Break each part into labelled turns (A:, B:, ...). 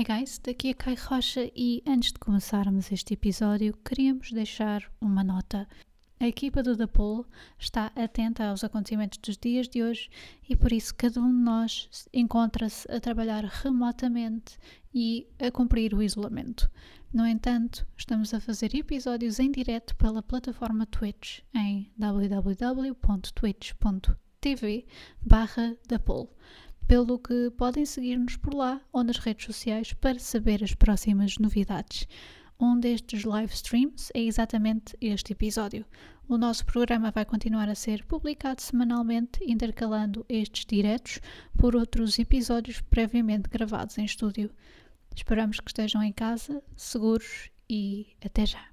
A: Hey guys, daqui a Kai Rocha e antes de começarmos este episódio, queríamos deixar uma nota. A equipa do Pool está atenta aos acontecimentos dos dias de hoje e por isso cada um de nós encontra-se a trabalhar remotamente e a cumprir o isolamento. No entanto, estamos a fazer episódios em direto pela plataforma Twitch em www.twitch.tv barra pelo que podem seguir-nos por lá ou nas redes sociais para saber as próximas novidades. Um destes live streams é exatamente este episódio. O nosso programa vai continuar a ser publicado semanalmente, intercalando estes diretos por outros episódios previamente gravados em estúdio. Esperamos que estejam em casa, seguros e até já.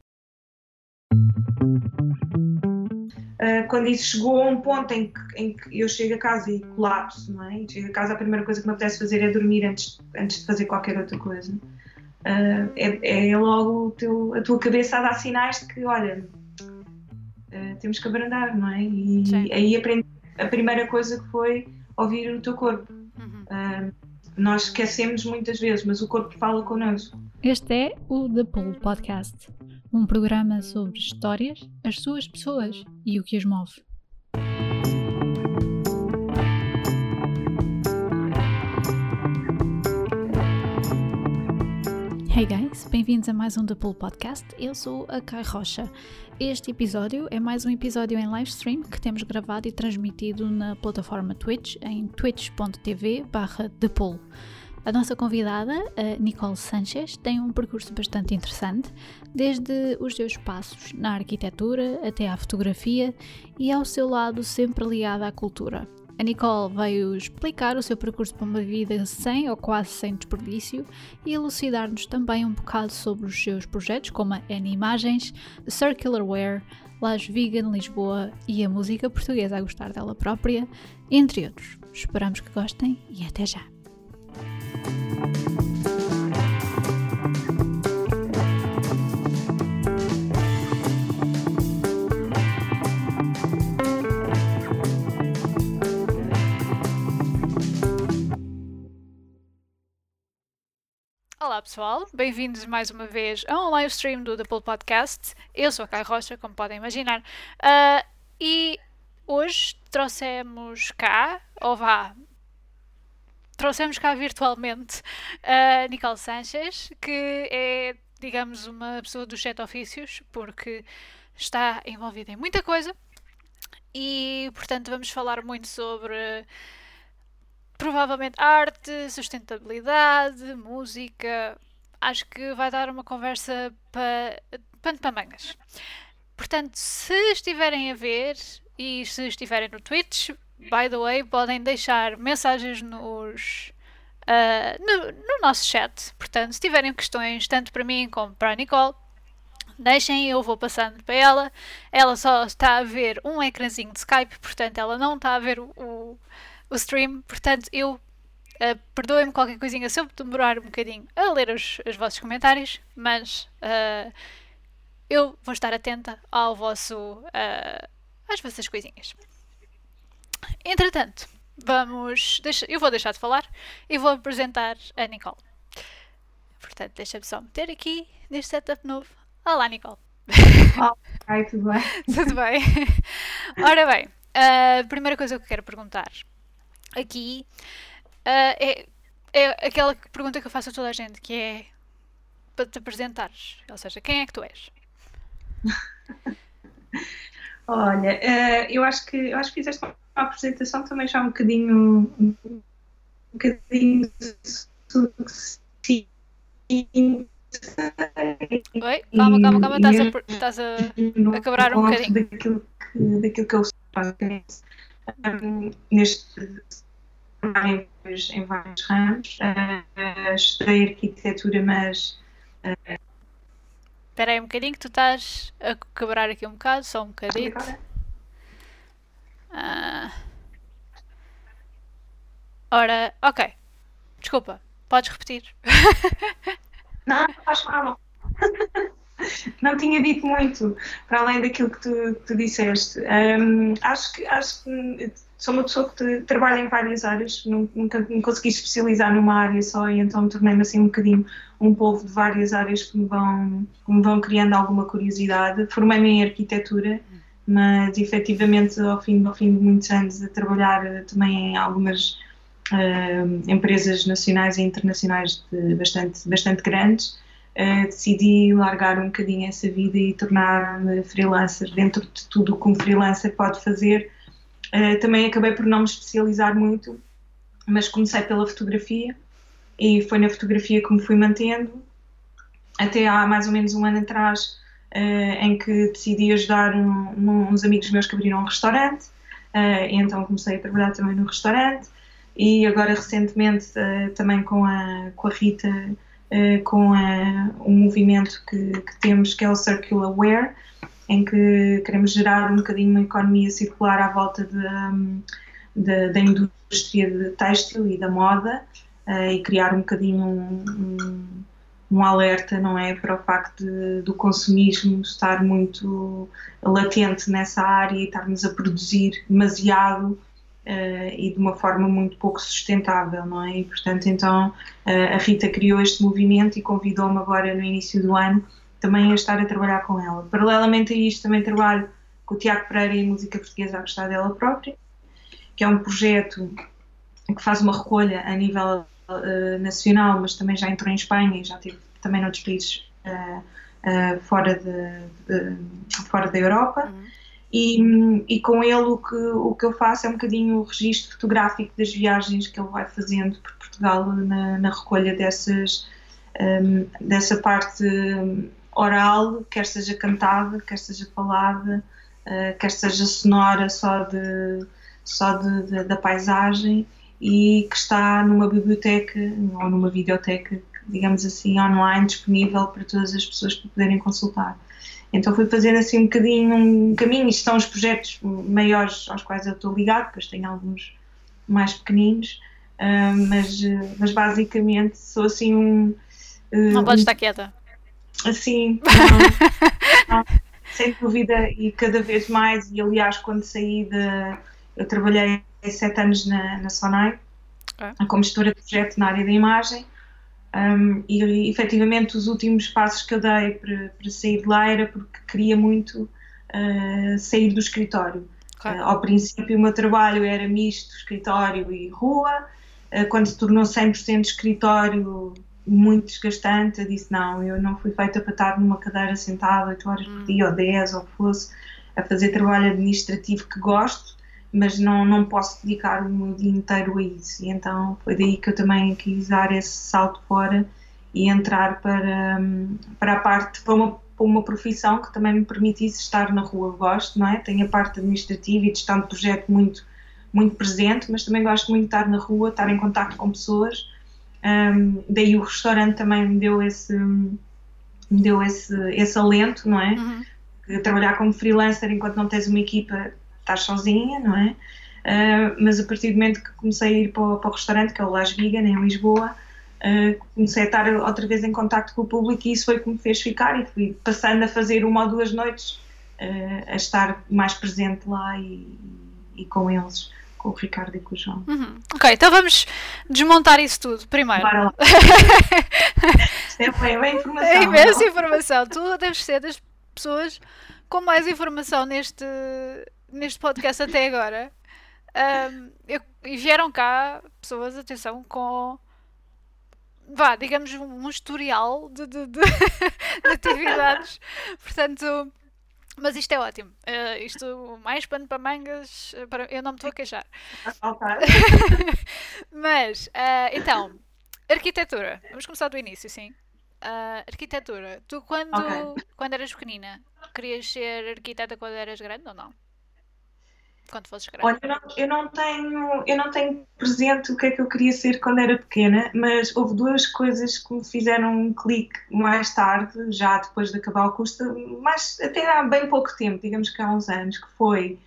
B: Uh, quando isso chegou a um ponto em que, em que, eu chego a casa e colapso, não é? Chego a casa, a primeira coisa que me apetece fazer é dormir antes, antes de fazer qualquer outra coisa. Uh, é, é, logo teu, a tua cabeça a dar sinais de que, olha, uh, temos que abrandar, não é? E Sim. aí aprendi a primeira coisa que foi ouvir o teu corpo. Uhum. nós esquecemos muitas vezes, mas o corpo fala connosco.
A: Este é o The Pool Podcast um programa sobre histórias, as suas pessoas e o que as move. Hey guys, bem-vindos a mais um The Pool Podcast. Eu sou a Kai Rocha. Este episódio é mais um episódio em live stream que temos gravado e transmitido na plataforma Twitch em twitch.tv/barra The Pool. A nossa convidada, a Nicole Sanchez, tem um percurso bastante interessante, desde os seus passos na arquitetura até à fotografia e ao seu lado sempre ligada à cultura. A Nicole veio explicar o seu percurso para uma vida sem ou quase sem desperdício e elucidar-nos também um bocado sobre os seus projetos, como a N Imagens, Circular Wear, Las Vegan Lisboa e a música portuguesa a gostar dela própria, entre outros. Esperamos que gostem e até já! Olá pessoal, bem-vindos mais uma vez a um live stream do Pool Podcast. Eu sou a Kai Rocha, como podem imaginar, uh, e hoje trouxemos cá, ou vá, trouxemos cá virtualmente a Nicole Sanchez, que é, digamos, uma pessoa dos sete ofícios, porque está envolvida em muita coisa e, portanto, vamos falar muito sobre provavelmente arte, sustentabilidade, música. Acho que vai dar uma conversa para pano para mangas. Portanto, se estiverem a ver e se estiverem no Twitch, by the way, podem deixar mensagens nos, uh, no, no, nosso chat. Portanto, se tiverem questões, tanto para mim como para a Nicole, deixem, eu vou passando para ela. Ela só está a ver um ecrãzinho de Skype, portanto, ela não está a ver o, o, stream. Portanto, eu uh, perdoem-me qualquer coisinha se eu demorar um bocadinho a ler os, os vossos comentários, mas uh, eu vou estar atenta ao vosso, às vossas coisinhas. Entretanto, vamos. Deixa, eu vou deixar de falar e vou apresentar a Nicole. Portanto, deixa-me só meter aqui neste setup novo. Olá, Nicole.
B: Olá, tudo bem?
A: tudo bem. Ora bem, a primeira coisa que eu quero perguntar aqui uh, é, é aquela pergunta que eu faço a toda a gente, que é para te apresentares. Ou seja, quem é que tu és?
B: Olha, uh, eu acho que eu acho que fizeste uma apresentação também já um bocadinho um bocadinho
A: Oi, calma, calma, calma, estás a, estás a, a quebrar um bocadinho.
B: Daquilo que, daquilo que eu faço um, neste em vários ramos. Uh, estudei arquitetura, mas. Uh,
A: Espera aí um bocadinho que tu estás a quebrar aqui um bocado, só um bocadinho. Ah. Ora, ok. Desculpa, podes repetir.
B: Não, faz mal. não tinha dito muito para além daquilo que tu, tu disseste. Um, acho que acho que sou uma pessoa que trabalha em várias áreas, nunca me consegui especializar numa área só e então tornei-me assim um bocadinho um povo de várias áreas que me vão, que me vão criando alguma curiosidade. Formei-me em arquitetura, mas efetivamente ao fim, ao fim de muitos anos a trabalhar eh, também em algumas uh, empresas nacionais e internacionais bastante, bastante grandes, uh, decidi largar um bocadinho essa vida e tornar-me freelancer. Dentro de tudo o que um freelancer pode fazer Uh, também acabei por não me especializar muito, mas comecei pela fotografia e foi na fotografia que me fui mantendo. Até há mais ou menos um ano atrás, em que decidi ajudar um, uns amigos meus que abriram um restaurante, uh, e então comecei a trabalhar também no restaurante. E agora recentemente também com a, com a Rita, com a, um movimento que, que temos que é o Circular Wear, em que queremos gerar um bocadinho uma economia circular à volta de, de, da indústria de têxtil e da moda uh, e criar um bocadinho um, um, um, alerta, não é, para o facto de, do consumismo estar muito latente nessa área e estarmos a produzir demasiado Uh, e de uma forma muito pouco sustentável, não é? E, portanto, então uh, a Rita criou este movimento e convidou-me agora no início do ano também a estar a trabalhar com ela. Paralelamente a isto, também trabalho com o Tiago Pereira em música portuguesa a gostar dela própria, que é um projeto que faz uma recolha a nível uh, nacional, mas também já entrou em Espanha e já teve também noutros países uh, fora, de, de, fora da Europa. Uhum. E, e, com ele o que, o que eu faço é um bocadinho o registro fotográfico das viagens que ele vai fazendo por Portugal na, na recolha dessas, um, dessa parte oral, quer seja cantada, quer seja falada, uh, quer seja sonora só, de, só de, de, da paisagem e que está numa biblioteca ou numa videoteca, digamos assim, online, disponível para todas as pessoas que poderem consultar. Então fui fazendo assim um bocadinho um caminho, isto são os projetos maiores aos quais eu estou ligado, depois tenho alguns mais pequeninos, uh, mas, mas basicamente sou assim um...
A: Uh, não podes estar quieta.
B: Assim, não, não, sem dúvida, e cada vez mais, e aliás, quando saí de. Eu trabalhei sete anos na, na Sonai, como gestora de projeto na área da imagem, um, e, efetivamente os últimos passos que eu dei para, para sair de lá era porque queria muito uh, sair do escritório. Uh, ao princípio, o meu trabalho era misto, escritório e rua. Uh, quando se tornou 100% escritório, muito desgastante. Eu disse: não, eu não fui feita para estar numa cadeira sentada 8 horas por dia ou 10 ou que fosse, a fazer trabalho administrativo que gosto, mas não, não posso dedicar o meu dia inteiro a isso. E então foi daí que eu também quis dar esse salto fora e entrar para, para a parte, para uma, para uma profissão que também me permitisse estar na rua. gosto, não é? Tenho a parte administrativa e de gestão de projeto muito, muito presente, mas também gosto muito de estar na rua, estar em contato com pessoas um, daí o restaurante também me deu esse, me deu esse, esse alento, não é? Uhum. Trabalhar como freelancer enquanto não tens uma equipa, estás sozinha, não é? Uh, mas a partir do momento que comecei a ir para o, para o restaurante, que é o Las Vegan, em Lisboa, uh, comecei a estar outra vez em contato com o público e isso foi o que me fez ficar e fui passando a fazer uma ou duas noites uh, a estar mais presente lá e, e com eles com o Ricardo e com o João.
A: Uhum. Ok, então vamos desmontar isso tudo primeiro. Bora lá.
B: é bem informação.
A: É imensa informação. Tu deves ser das pessoas com mais informação neste, neste podcast até agora. Um, eu, e vieram cá pessoas, atenção, com vá, digamos, um historial de, de, de, de atividades. Portanto, mas isto é ótimo. Uh, isto, mais pano para mangas, eh, para, eu não me estou a queixar. Mas, uh, então, arquitetura. Vamos começar do início, sim. Uh, arquitetura. Tu, quando, okay. quando eras pequenina, querias ser arquiteta quando eras grande ou não? Quando fosses grande?
B: Olha, eu não, eu não, tenho, eu não tenho presente o que é que eu queria ser quando era pequena, mas houve duas coisas que me fizeram um clique mais tarde, já depois de acabar o curso, mas até há bem pouco tempo, digamos que há uns anos, que foi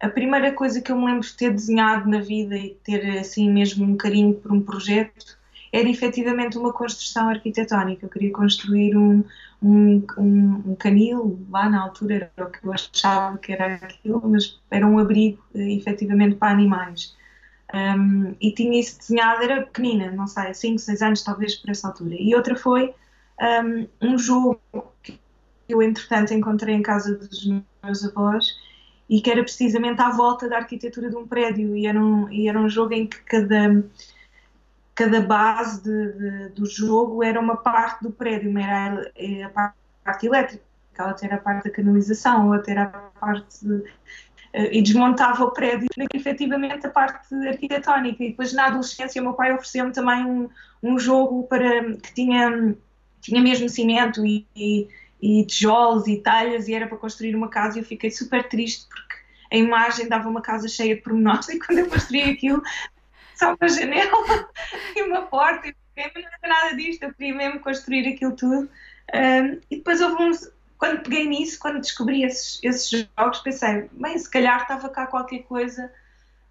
B: a primeira coisa que eu me lembro de ter desenhado na vida e ter assim mesmo um carinho por um projeto era efetivamente uma construção arquitetónica. Eu queria construir um, um, um, um canil, lá na altura era o que eu achava que era aquilo, mas era um abrigo eh, efetivamente para animais. Um, e tinha isso desenhado, era pequenina, não sei, 5, 6 anos talvez por essa altura. E outra foi um, um jogo que eu entretanto encontrei em casa dos meus avós e que era precisamente à volta da arquitetura de um prédio e era um, e era um jogo em que cada, cada base de, de, do jogo era uma parte do prédio, uma era a parte, a parte elétrica, outra era a parte da canalização, outra era a parte de, eh, e desmontava o prédio, efetivamente a parte arquitetónica. E depois na adolescência o meu pai ofereceu-me também um, um jogo para que tinha, tinha mesmo cimento e, e e tijolos e talhas e era para construir uma casa e eu fiquei super triste porque a imagem dava uma casa cheia de pormenores e quando eu construí aquilo só uma janela e uma porta e não era nada disto, eu queria mesmo construir aquilo tudo um, e depois houve uns quando peguei nisso, quando descobri esses, esses jogos pensei, bem, se calhar estava cá qualquer coisa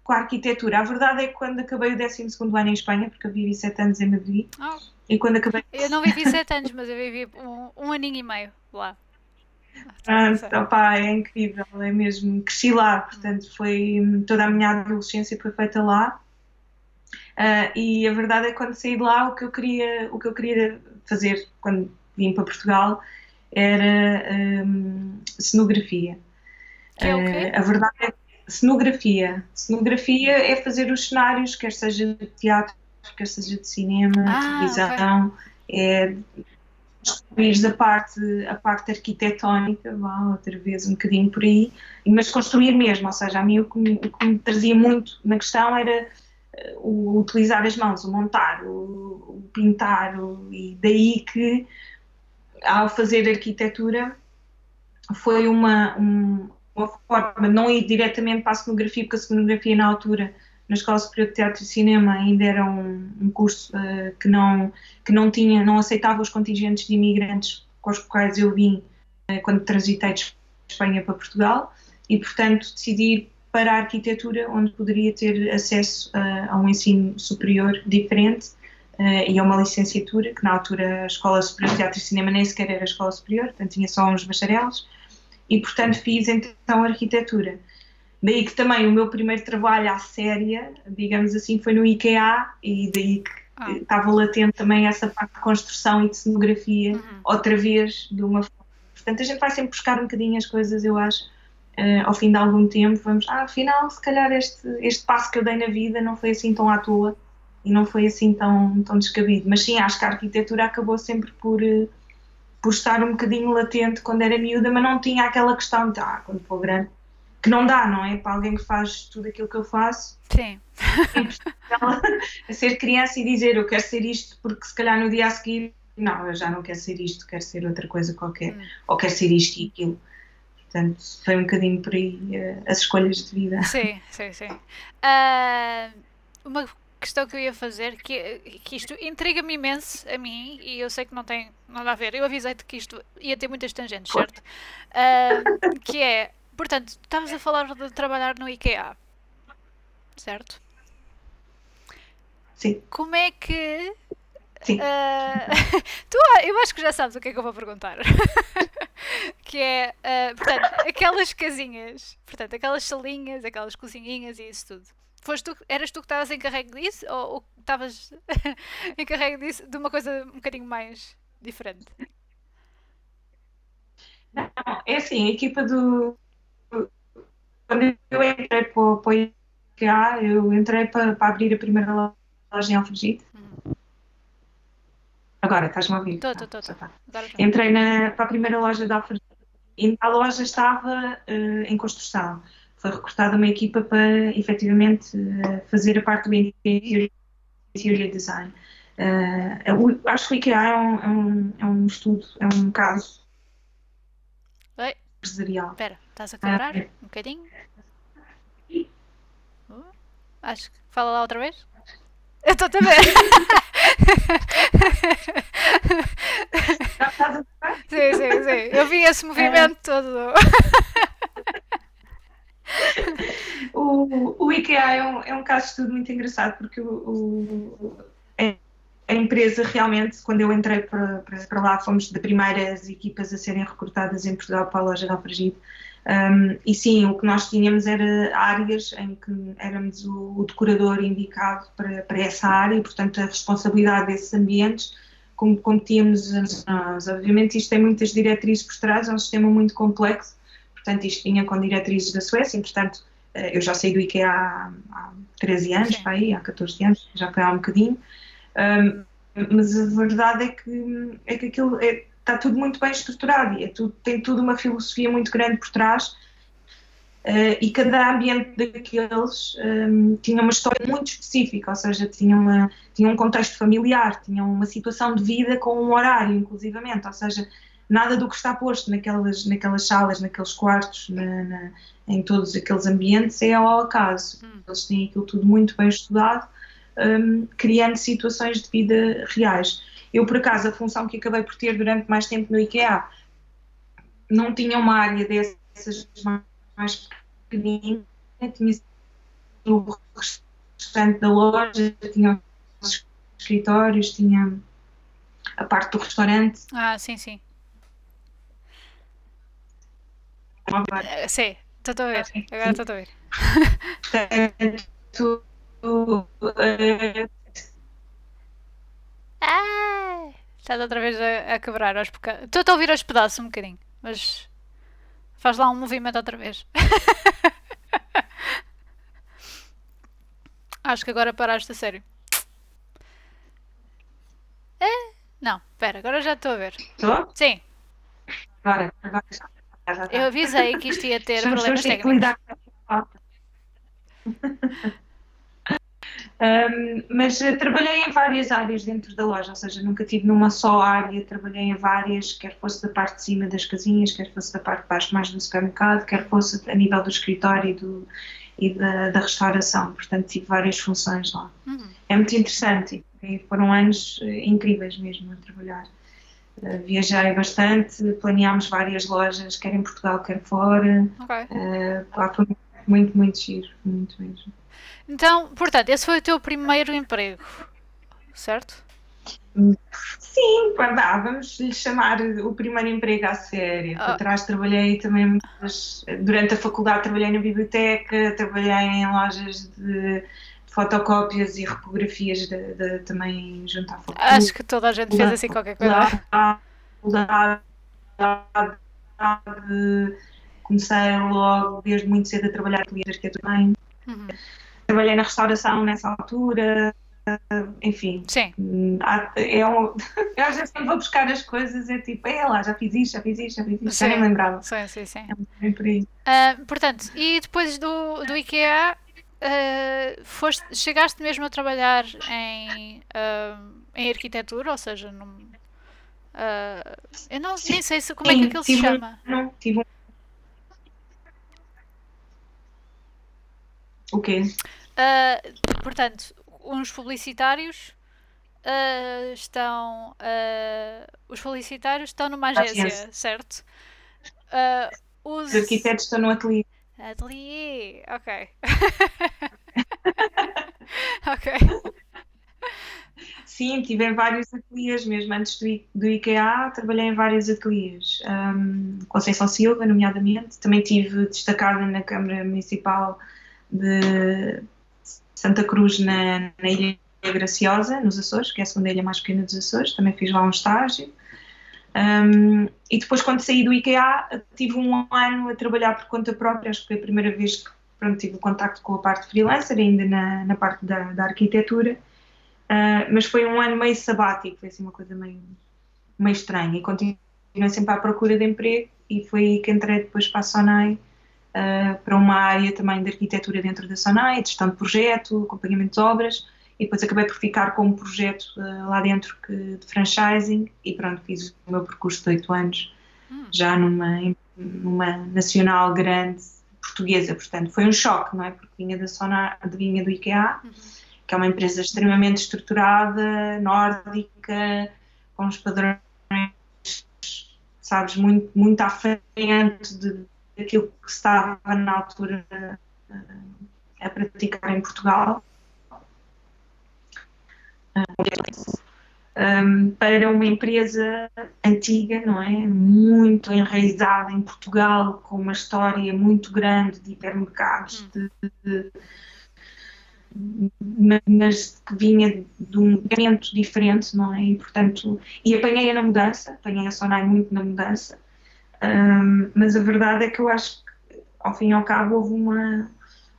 B: com a arquitetura. A verdade é que quando acabei o 12 ano em Espanha, porque eu vivi 7 anos em Madrid, oh. e quando acabei...
A: Eu não vivi 7 anos, mas eu vivi um, um aninho e meio lá.
B: Ah, opa, é incrível, é mesmo. Cresci lá, portanto, foi toda a minha adolescência foi feita lá. Uh, e a verdade é que quando saí de lá, o que eu queria, o que eu queria fazer quando vim para Portugal era um, cenografia.
A: Que é o quê?
B: Uh, a verdade é cenografia. Cenografia é fazer os cenários, quer seja de teatro, quer seja de cinema, ah, televisão, okay. é construir a parte, a parte arquitetónica, vá, outra vez um bocadinho por aí, mas construir mesmo, ou seja, a mim o que me, o que me trazia muito na questão era o utilizar as mãos, o montar, o, o pintar, o, e daí que ao fazer arquitetura foi uma, um, uma forma, não ir diretamente para a cenografia, porque a cenografia na altura na Escola Superior de Teatro e Cinema ainda era um, um curso uh, que, não, que não tinha, não aceitava os contingentes de imigrantes com os quais eu vim uh, quando transitei de Espanha para Portugal e, portanto, decidi para a arquitetura, onde poderia ter acesso uh, a um ensino superior diferente e a uma licenciatura, que na altura a Escola Superior de Teatro e Cinema nem sequer era a Escola Superior, portanto tinha só uns bacharelos, e portanto fiz então arquitetura. Daí que também o meu primeiro trabalho à séria, digamos assim, foi no IKEA e daí que ah. estava latente também essa parte de construção e de cenografia, uhum. outra vez, de uma forma. Portanto, a gente vai sempre buscar um bocadinho as coisas, eu acho, uh, ao fim de algum tempo, vamos, ah, afinal, se calhar este, este passo que eu dei na vida não foi assim tão à toa e não foi assim tão, tão descabido. Mas sim, acho que a arquitetura acabou sempre por, uh, por estar um bocadinho latente quando era miúda, mas não tinha aquela questão de, ah, quando for grande que não dá, não é? Para alguém que faz tudo aquilo que eu faço.
A: Sim.
B: a ser criança e dizer eu quero ser isto porque se calhar no dia a seguir, não, eu já não quero ser isto, quero ser outra coisa qualquer, hum. ou quero ser isto e aquilo. Portanto, foi um bocadinho por aí uh, as escolhas de vida.
A: Sim, sim, sim. Uh, uma questão que eu ia fazer, que, que isto intriga-me imenso a mim, e eu sei que não tem nada a ver. Eu avisei-te que isto ia ter muitas tangentes, certo? Uh, que é Portanto, estavas a falar de trabalhar no IKEA, certo?
B: Sim.
A: Como é que.
B: Sim. Uh,
A: tu, eu acho que já sabes o que é que eu vou perguntar. que é, uh, portanto, aquelas casinhas, portanto, aquelas salinhas, aquelas cozinhinhas e isso tudo. Foste tu, eras tu que estavas encarregue disso ou, estavas encarregue disso de uma coisa um bocadinho mais diferente?
B: Não, é assim, a equipa do, quando eu entrei para, o, para o IKEA, eu entrei para, para abrir a primeira loja em Alfragide. Hum. Agora, estás-me a ouvir?
A: Estou, estou, estou.
B: Entrei na, para a primeira loja de Alfragide e a loja estava uh, em construção. Foi recrutada uma equipa para, efetivamente, uh, fazer a parte do interior, interior design. Uh, acho que o IKEA é um, é um, é um estudo, é um caso
A: Oi.
B: empresarial.
A: Espera, estás a quebrar uh, um bocadinho? Uh, acho que. Fala lá outra vez. Estou a ver. sim, sim, sim. Eu vi esse movimento é. todo.
B: o, o IKEA é um, é um caso de estudo muito engraçado porque o, o é, a empresa realmente, quando eu entrei para, para, lá, fomos das primeiras equipas a serem recrutadas em Portugal para a loja da Alfragide. Um, e sim, o que nós tínhamos era áreas em que éramos o, o decorador indicado para, para essa área e, portanto, a responsabilidade desses ambientes. Como competíamos nós. Obviamente, isto tem muitas diretrizes por trás, é um sistema muito complexo, portanto, isto vinha com diretrizes da Suécia, portanto, eh, eu já saí do IKEA há, há 13 anos, para aí, há 14 anos, já foi há um bocadinho, um, mas a verdade é que, é que aquilo é, está tudo muito bem estruturado e é tudo, tem tudo uma filosofia muito grande por trás uh, e cada ambiente daqueles um, tinha uma história muito específica, ou seja, tinha, uma, tinha um contexto familiar, tinha uma situação de vida com um horário, inclusivamente, ou seja, nada do que está posto naquelas, naquelas salas, naqueles quartos, na, na, em todos aqueles ambientes é ao acaso. Hum. Eles têm aquilo tudo muito bem estudado um, criando situações de vida reais. Eu, por acaso, a função que acabei por ter durante mais tempo no IKEA não tinha uma área dessas mais pequenina, tinha o restante da loja, tinha os escritórios, tinha a parte do restaurante.
A: Ah, sim, sim. Uh, sim, estou a ver. Agora estou a ver.
B: Portanto,
A: ah, estás outra vez a, a quebrar aos bocados. Estou a ouvir aos pedaços um bocadinho, mas faz lá um movimento outra vez. Acho que agora paraste a sério. É? Não, espera, agora já estou a ver.
B: Estou?
A: Sim.
B: Agora, agora
A: Eu avisei que isto ia ter problemas técnicos.
B: Um, mas uh, trabalhei em várias áreas dentro da loja, ou seja, nunca tive numa só área, trabalhei em várias, quer fosse da parte de cima das casinhas, quer fosse da parte de baixo mais do supermercado, quer fosse a nível do escritório e, do, e da, da, restauração, portanto tive várias funções lá. Uhum. É muito interessante e foram anos uh, incríveis mesmo a trabalhar. Uh, viajei bastante, planeámos várias lojas, quer em Portugal, quer fora.
A: Okay.
B: Uh, foi muito, muito giro, muito mesmo.
A: Então, portanto, esse foi o teu primeiro emprego, certo?
B: Sim, vá, vamos lhe chamar o primeiro emprego à sério. Oh. Atrás trabalhei também muitas, durante a faculdade trabalhei na biblioteca, trabalhei em lojas de fotocópias e repografias de, de, também junto à faculdade.
A: Acho que toda a gente fez assim qualquer coisa.
B: Comecei logo desde muito cedo a trabalhar com arquitetura também. Uhum trabalhei na restauração nessa altura, enfim.
A: Sim.
B: É um, eu às vezes quando vou buscar as coisas é tipo, é lá, já fiz isto, já fiz isto, já fiz isto, sim. já nem lembrava.
A: Sim, sim, sim.
B: É por aí.
A: Uh, portanto, e depois do, do IKEA, uh, foste, chegaste mesmo a trabalhar em, uh, em arquitetura, ou seja, num, eu não, nem sei se, como sim, é que aquilo se chama.
B: Não, tive um O quê?
A: Uh, portanto, uns publicitários uh, estão. Uh, os publicitários estão numa agência, certo?
B: os... os arquitetos estão no ateliê.
A: Ateliê, ok. ok.
B: Sim, tive em vários ateliês, mesmo antes do, do IKEA, trabalhei em vários ateliês. Um, Conceição Silva, nomeadamente. Também tive destacada na Câmara Municipal de Santa Cruz na, na Ilha Graciosa, nos Açores, que é a segunda ilha mais pequena dos Açores, também fiz lá um estágio. Um, e depois, quando saí do IKEA, tive um ano a trabalhar por conta própria, acho que foi a primeira vez que pronto, tive contacto com a parte freelancer, ainda na, na parte da, da arquitetura, uh, mas foi um ano meio sabático, foi assim uma coisa meio, meio estranha, e continuei sempre à procura de emprego, e foi aí que entrei depois para a Sonai, uh, para uma área também de arquitetura dentro da SONAI, de gestão de projeto, acompanhamento de obras, e depois acabei por ficar com um projeto uh, lá dentro que, de franchising e pronto, fiz o meu percurso de oito anos hum. já numa, numa nacional grande portuguesa, portanto foi um choque, não é? Porque vinha da Sonai, vinha do IKEA, uhum. que é uma empresa extremamente estruturada, nórdica, com os padrões, sabes, muito, muito à frente de daquilo que estava na altura uh, a praticar em Portugal. Uh, um, para uma empresa antiga, não é? Muito enraizada em Portugal, com uma história muito grande de hipermercados, hum. de, de, mas que vinha de um momento diferente, não é? E, portanto, e apanhei-a na mudança, apanhei a Sonai muito na mudança, mas a verdade é que eu acho que, ao fim e ao cabo, houve, uma,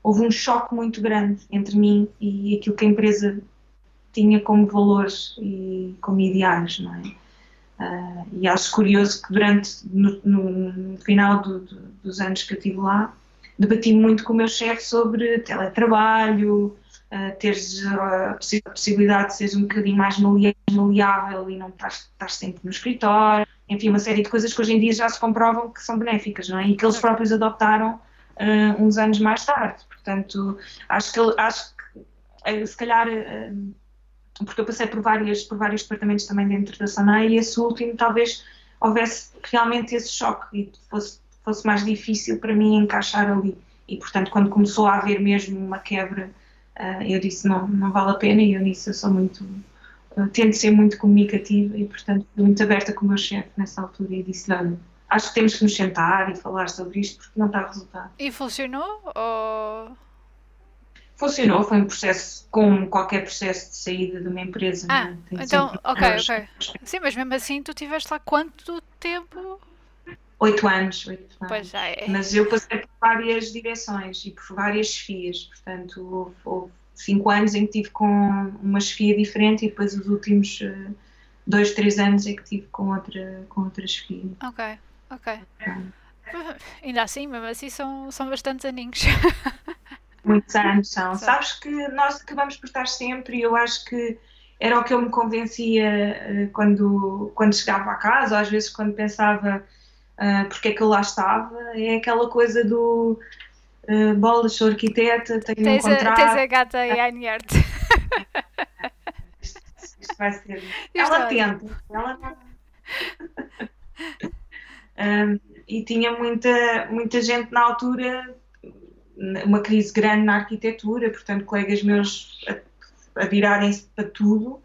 B: houve um choque muito grande entre mim e aquilo que a empresa tinha como valores e como ideais, não é? Uh, e acho curioso que durante, no, no final do, do, dos anos que eu estive lá, debati muito com o meu chefe sobre teletrabalho, uh, teres a possibilidade de seres um bocadinho mais maleável e não estás, sempre no escritório, enfim, uma série de coisas que hoje em dia já se comprovam que são benéficas, não é? E que eles próprios adoptaram uh, uns anos mais tarde. Portanto, acho que, acho que se calhar porque eu passei por, várias, por vários departamentos também dentro da SANAI e esse último talvez houvesse realmente esse choque e fosse, fosse mais difícil para mim encaixar ali. E portanto, quando começou a haver mesmo uma quebra, uh, eu disse: não, não vale a pena. E eu nisso eu sou muito. Tento ser muito comunicativa e, portanto, muito aberta com o meu chefe nessa altura e disse: olha, acho que temos que nos sentar e falar sobre isto porque não está a resultar.
A: E funcionou? Ou
B: funcionou, foi um processo como qualquer processo de saída de uma empresa.
A: Ah, né? então, ok, ok. Sim, mas mesmo assim tu tiveste lá quanto tempo?
B: Oito anos, oito anos.
A: Pois já é.
B: Mas eu passei por várias direções e por várias chefias, portanto houve, houve cinco anos em que tive com uma chefia diferente e depois os últimos uh, dois, três anos é que tive com outra, com outra chefia.
A: Ok, ok. Ainda assim, mesmo assim são, são bastantes aninhos.
B: muitos anos são. Sabes que nós acabamos por estar sempre, e eu acho que era o que eu me convencia uh, quando, quando chegava a casa, ou às vezes quando pensava uh, porque é que eu lá estava, é aquela coisa do uh, bolas, sou arquiteta, tenho tens um contrato.
A: A, tens a gata e a.
B: Isto, isto vai ser. ela tenta, ela um, e tinha muita, muita gente na altura uma crise grande na arquitetura, portanto, colegas meus a, a virarem-se para tudo.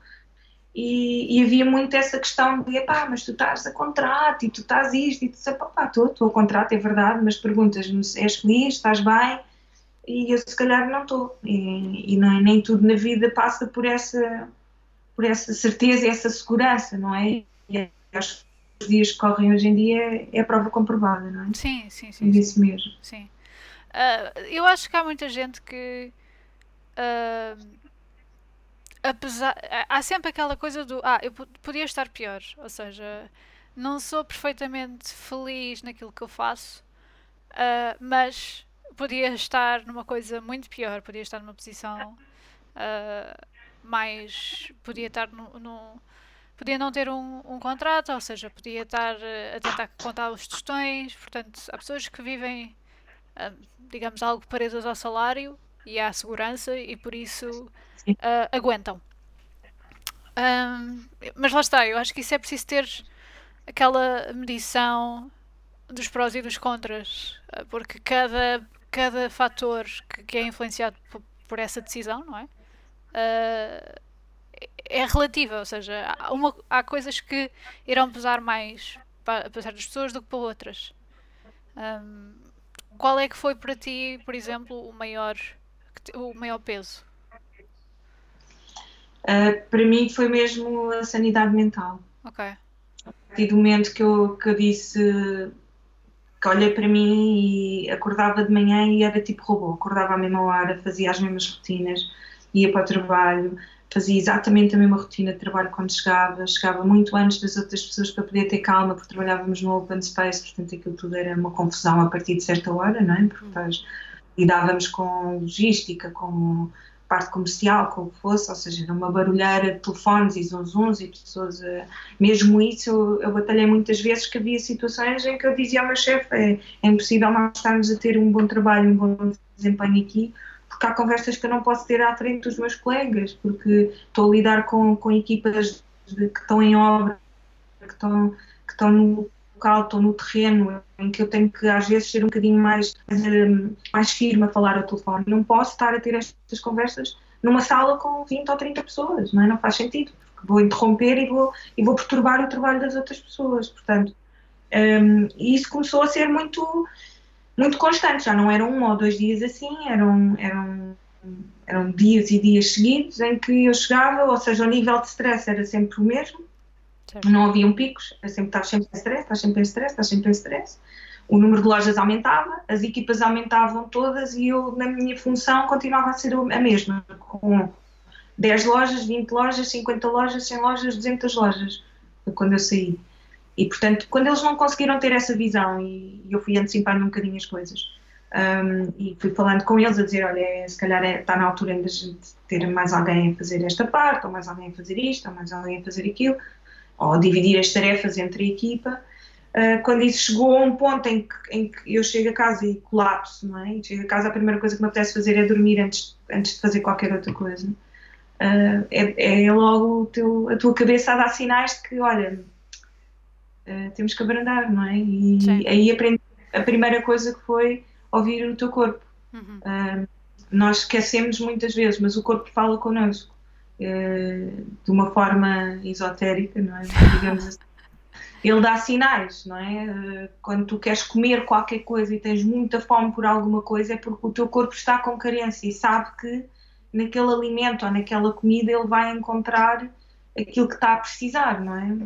B: E, e, havia muito essa questão de, pá, mas tu estás a contrato e tu estás isto, e tu dizes, pá, estou, estou a contrato, é verdade, mas perguntas-me se és feliz, estás bem, e eu se calhar não estou. E, e não, é, nem tudo na vida passa por essa, por essa certeza e essa segurança, não é? E acho que os dias que correm hoje em dia é a prova comprovada, não é?
A: Sim, sim, sim.
B: Disso mesmo.
A: Sim. Uh, eu acho que há muita gente que. Uh, apesar. Há sempre aquela coisa do. Ah, eu podia estar pior. Ou seja, não sou perfeitamente feliz naquilo que eu faço, uh, mas podia estar numa coisa muito pior. Podia estar numa posição mais. Podia estar no, podia não ter um, um, contrato, ou seja, podia estar a tentar contar os tostões. Portanto, há pessoas que vivem digamos, algo presas ao salário e à segurança e por isso uh, aguentam. Um, mas lá está, eu acho que isso é preciso ter aquela medição dos prós e dos contras, ah, porque cada, cada fator que, que é influenciado por, por, essa decisão, não é? Uh, é relativa, ou seja, há, uma, há coisas que irão pesar mais para, para certas pessoas do que para outras. Um, qual é que foi para ti, por exemplo, o maior, o maior peso?
B: Uh, para mim foi mesmo a sanidade mental.
A: Ok.
B: A partir do momento que eu, que eu disse que olhei para mim e acordava de manhã e era tipo robô, acordava à mesma hora, fazia as mesmas rotinas, ia para o trabalho, fazia exatamente a mesma rotina de trabalho quando chegava, chegava muito antes das outras pessoas para poder ter calma, porque trabalhávamos no open space, portanto aquilo tudo era uma confusão a partir de certa hora, não é? Porque depois lidávamos com logística, com parte comercial, com o que fosse, ou seja, era uma barulheira de telefones e zunzuns e pessoas, uh, mesmo isso eu, eu batalhei muitas vezes que havia situações em que eu dizia ao meu chefe, é, é impossível nós estarmos a ter um bom trabalho, um bom desempenho aqui, porque há conversas que eu não posso ter à frente dos meus colegas, porque estou a lidar com, com equipas de, que estão em obra, que estão, que estão no local, estão no terreno, em que eu tenho que às vezes ser um bocadinho mais, mais firme a falar ao telefone. Não posso estar a ter estas conversas numa sala com 20 ou 30 pessoas, não, é? não faz sentido. vou interromper e vou, e vou perturbar o trabalho das outras pessoas. Portanto, um, e isso começou a ser muito, muito constante, já não eram um ou dois dias assim, eram, eram, eram dias e dias seguidos em que eu chegava, ou seja, o nível de stress era sempre o mesmo, certo. não haviam picos, eu sempre estava sempre em stress, estás sempre em stress, estás sempre em stress. O número de lojas aumentava, as equipas aumentavam todas e eu, na minha função, continuava a ser a mesma, com 10 lojas, 20 lojas, 50 lojas, 100 lojas, 200 lojas, quando eu saí. E, portanto, quando eles não conseguiram ter essa visão, e, eu fui antecipando um bocadinho as coisas, um, e fui falando com eles a dizer: olha, é, se calhar é, está na altura ainda de ter mais alguém a fazer esta parte, ou mais alguém a fazer isto, ou mais alguém a fazer aquilo, ou dividir as tarefas entre a equipa. Uh, quando isso chegou a um ponto em que, em que, eu chego a casa e colapso, não é? Chego a casa, a primeira coisa que me apetece fazer é dormir antes, antes de fazer qualquer outra coisa. Uh, é, é, logo teu, a tua cabeça a dar sinais de que, olha, uh, temos que abrandar, não é? E Sim. aí aprendi a primeira coisa que foi ouvir o teu corpo. Uhum. Uh, nós esquecemos muitas vezes, mas o corpo fala connosco de uma forma esotérica, não é? Digamos assim. Ele dá sinais, não é? Quando tu queres comer qualquer coisa e tens muita fome por alguma coisa, é porque o teu corpo está com carência e sabe que naquele alimento ou naquela comida ele vai encontrar aquilo que está a precisar, não é?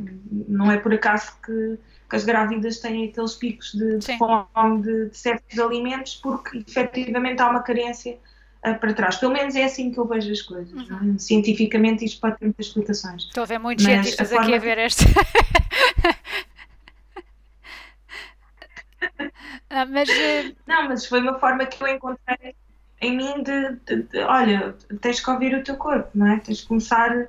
B: Não é por acaso que, que as grávidas têm aqueles picos de, de fome de, de, certos alimentos, porque efetivamente há uma carência para trás. Pelo menos é assim que eu vejo as coisas. É? Uhum. Cientificamente isto pode ter muitas explicações.
A: Estou a ver muitos Mas cientistas aqui a ver esta.
B: ah, mas, uh... Não, mas foi uma forma que eu encontrei em mim de, de, de, olha, tens que ouvir o teu corpo, não é? Tens que começar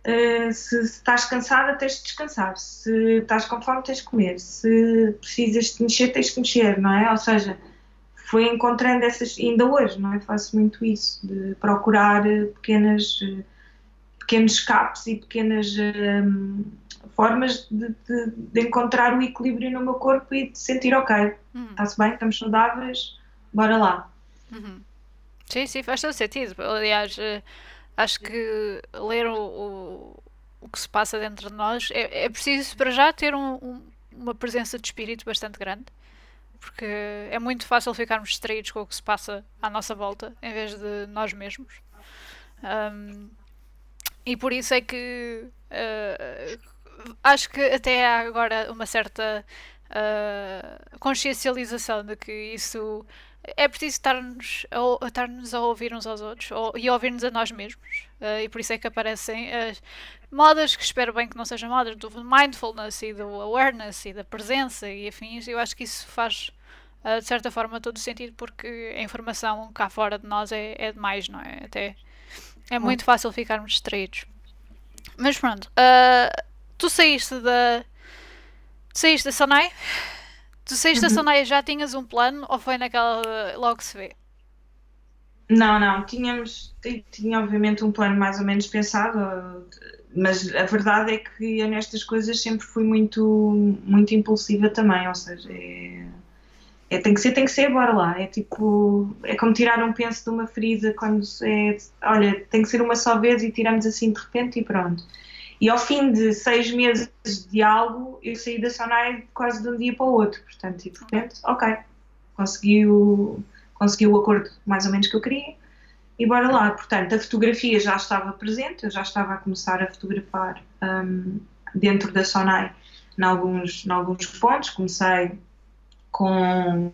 B: Uh, se, se, estás cansada, tens de descansar. Se estás com fome, tens de comer. Se precisas de mexer, tens de mexer, não é? Ou seja, foi encontrando essas, ainda hoje, não é? Faço muito isso, de procurar eh, pequenas, eh, pequenos escapes e pequenas um, formas de, de, de, encontrar o equilíbrio no meu corpo e de sentir, ok, uhum. está-se bem, estamos saudáveis, bora lá.
A: Uhum. Sim, sim, faz todo sentido. Aliás, acho que ler o, o, o, que se passa dentro de nós é, é preciso para já ter um, um, uma presença de espírito bastante grande porque é muito fácil ficarmos distraídos com o que se passa à nossa volta em vez de nós mesmos. Um, e por isso é que uh, acho que até há agora uma certa uh, consciencialização de que isso é preciso estar-nos a, estar a ouvir uns aos outros ou, e ouvir-nos a nós mesmos. Uh, e por isso é que aparecem as modas que espero bem que não sejam modas do mindfulness e do awareness e da presença e afins. Eu acho que isso faz uh, de certa forma todo o sentido porque a informação cá fora de nós é, é demais, não é? Até é muito fácil ficarmos distraídos. Mas pronto, uh, tu saíste da. Saíste da Sonai? Tu saíste uhum. da Soneia já tinhas um plano ou foi naquela logo se vê?
B: Não, não, tínhamos, tinha obviamente um plano mais ou menos pensado, mas a verdade é que eu nestas coisas sempre fui muito, muito impulsiva também, ou seja, é, é, tem que ser, tem que ser, bora lá, é tipo, é como tirar um penso de uma ferida quando é, olha, tem que ser uma só vez e tiramos assim de repente e pronto. E ao fim de seis meses de algo, eu saí da Sonai quase de um dia para o outro. Portanto, e de repente, ok, consegui o, consegui o acordo mais ou menos que eu queria e bora lá. Portanto, a fotografia já estava presente, eu já estava a começar a fotografar um, dentro da Sonai em alguns, em alguns pontos. Comecei com,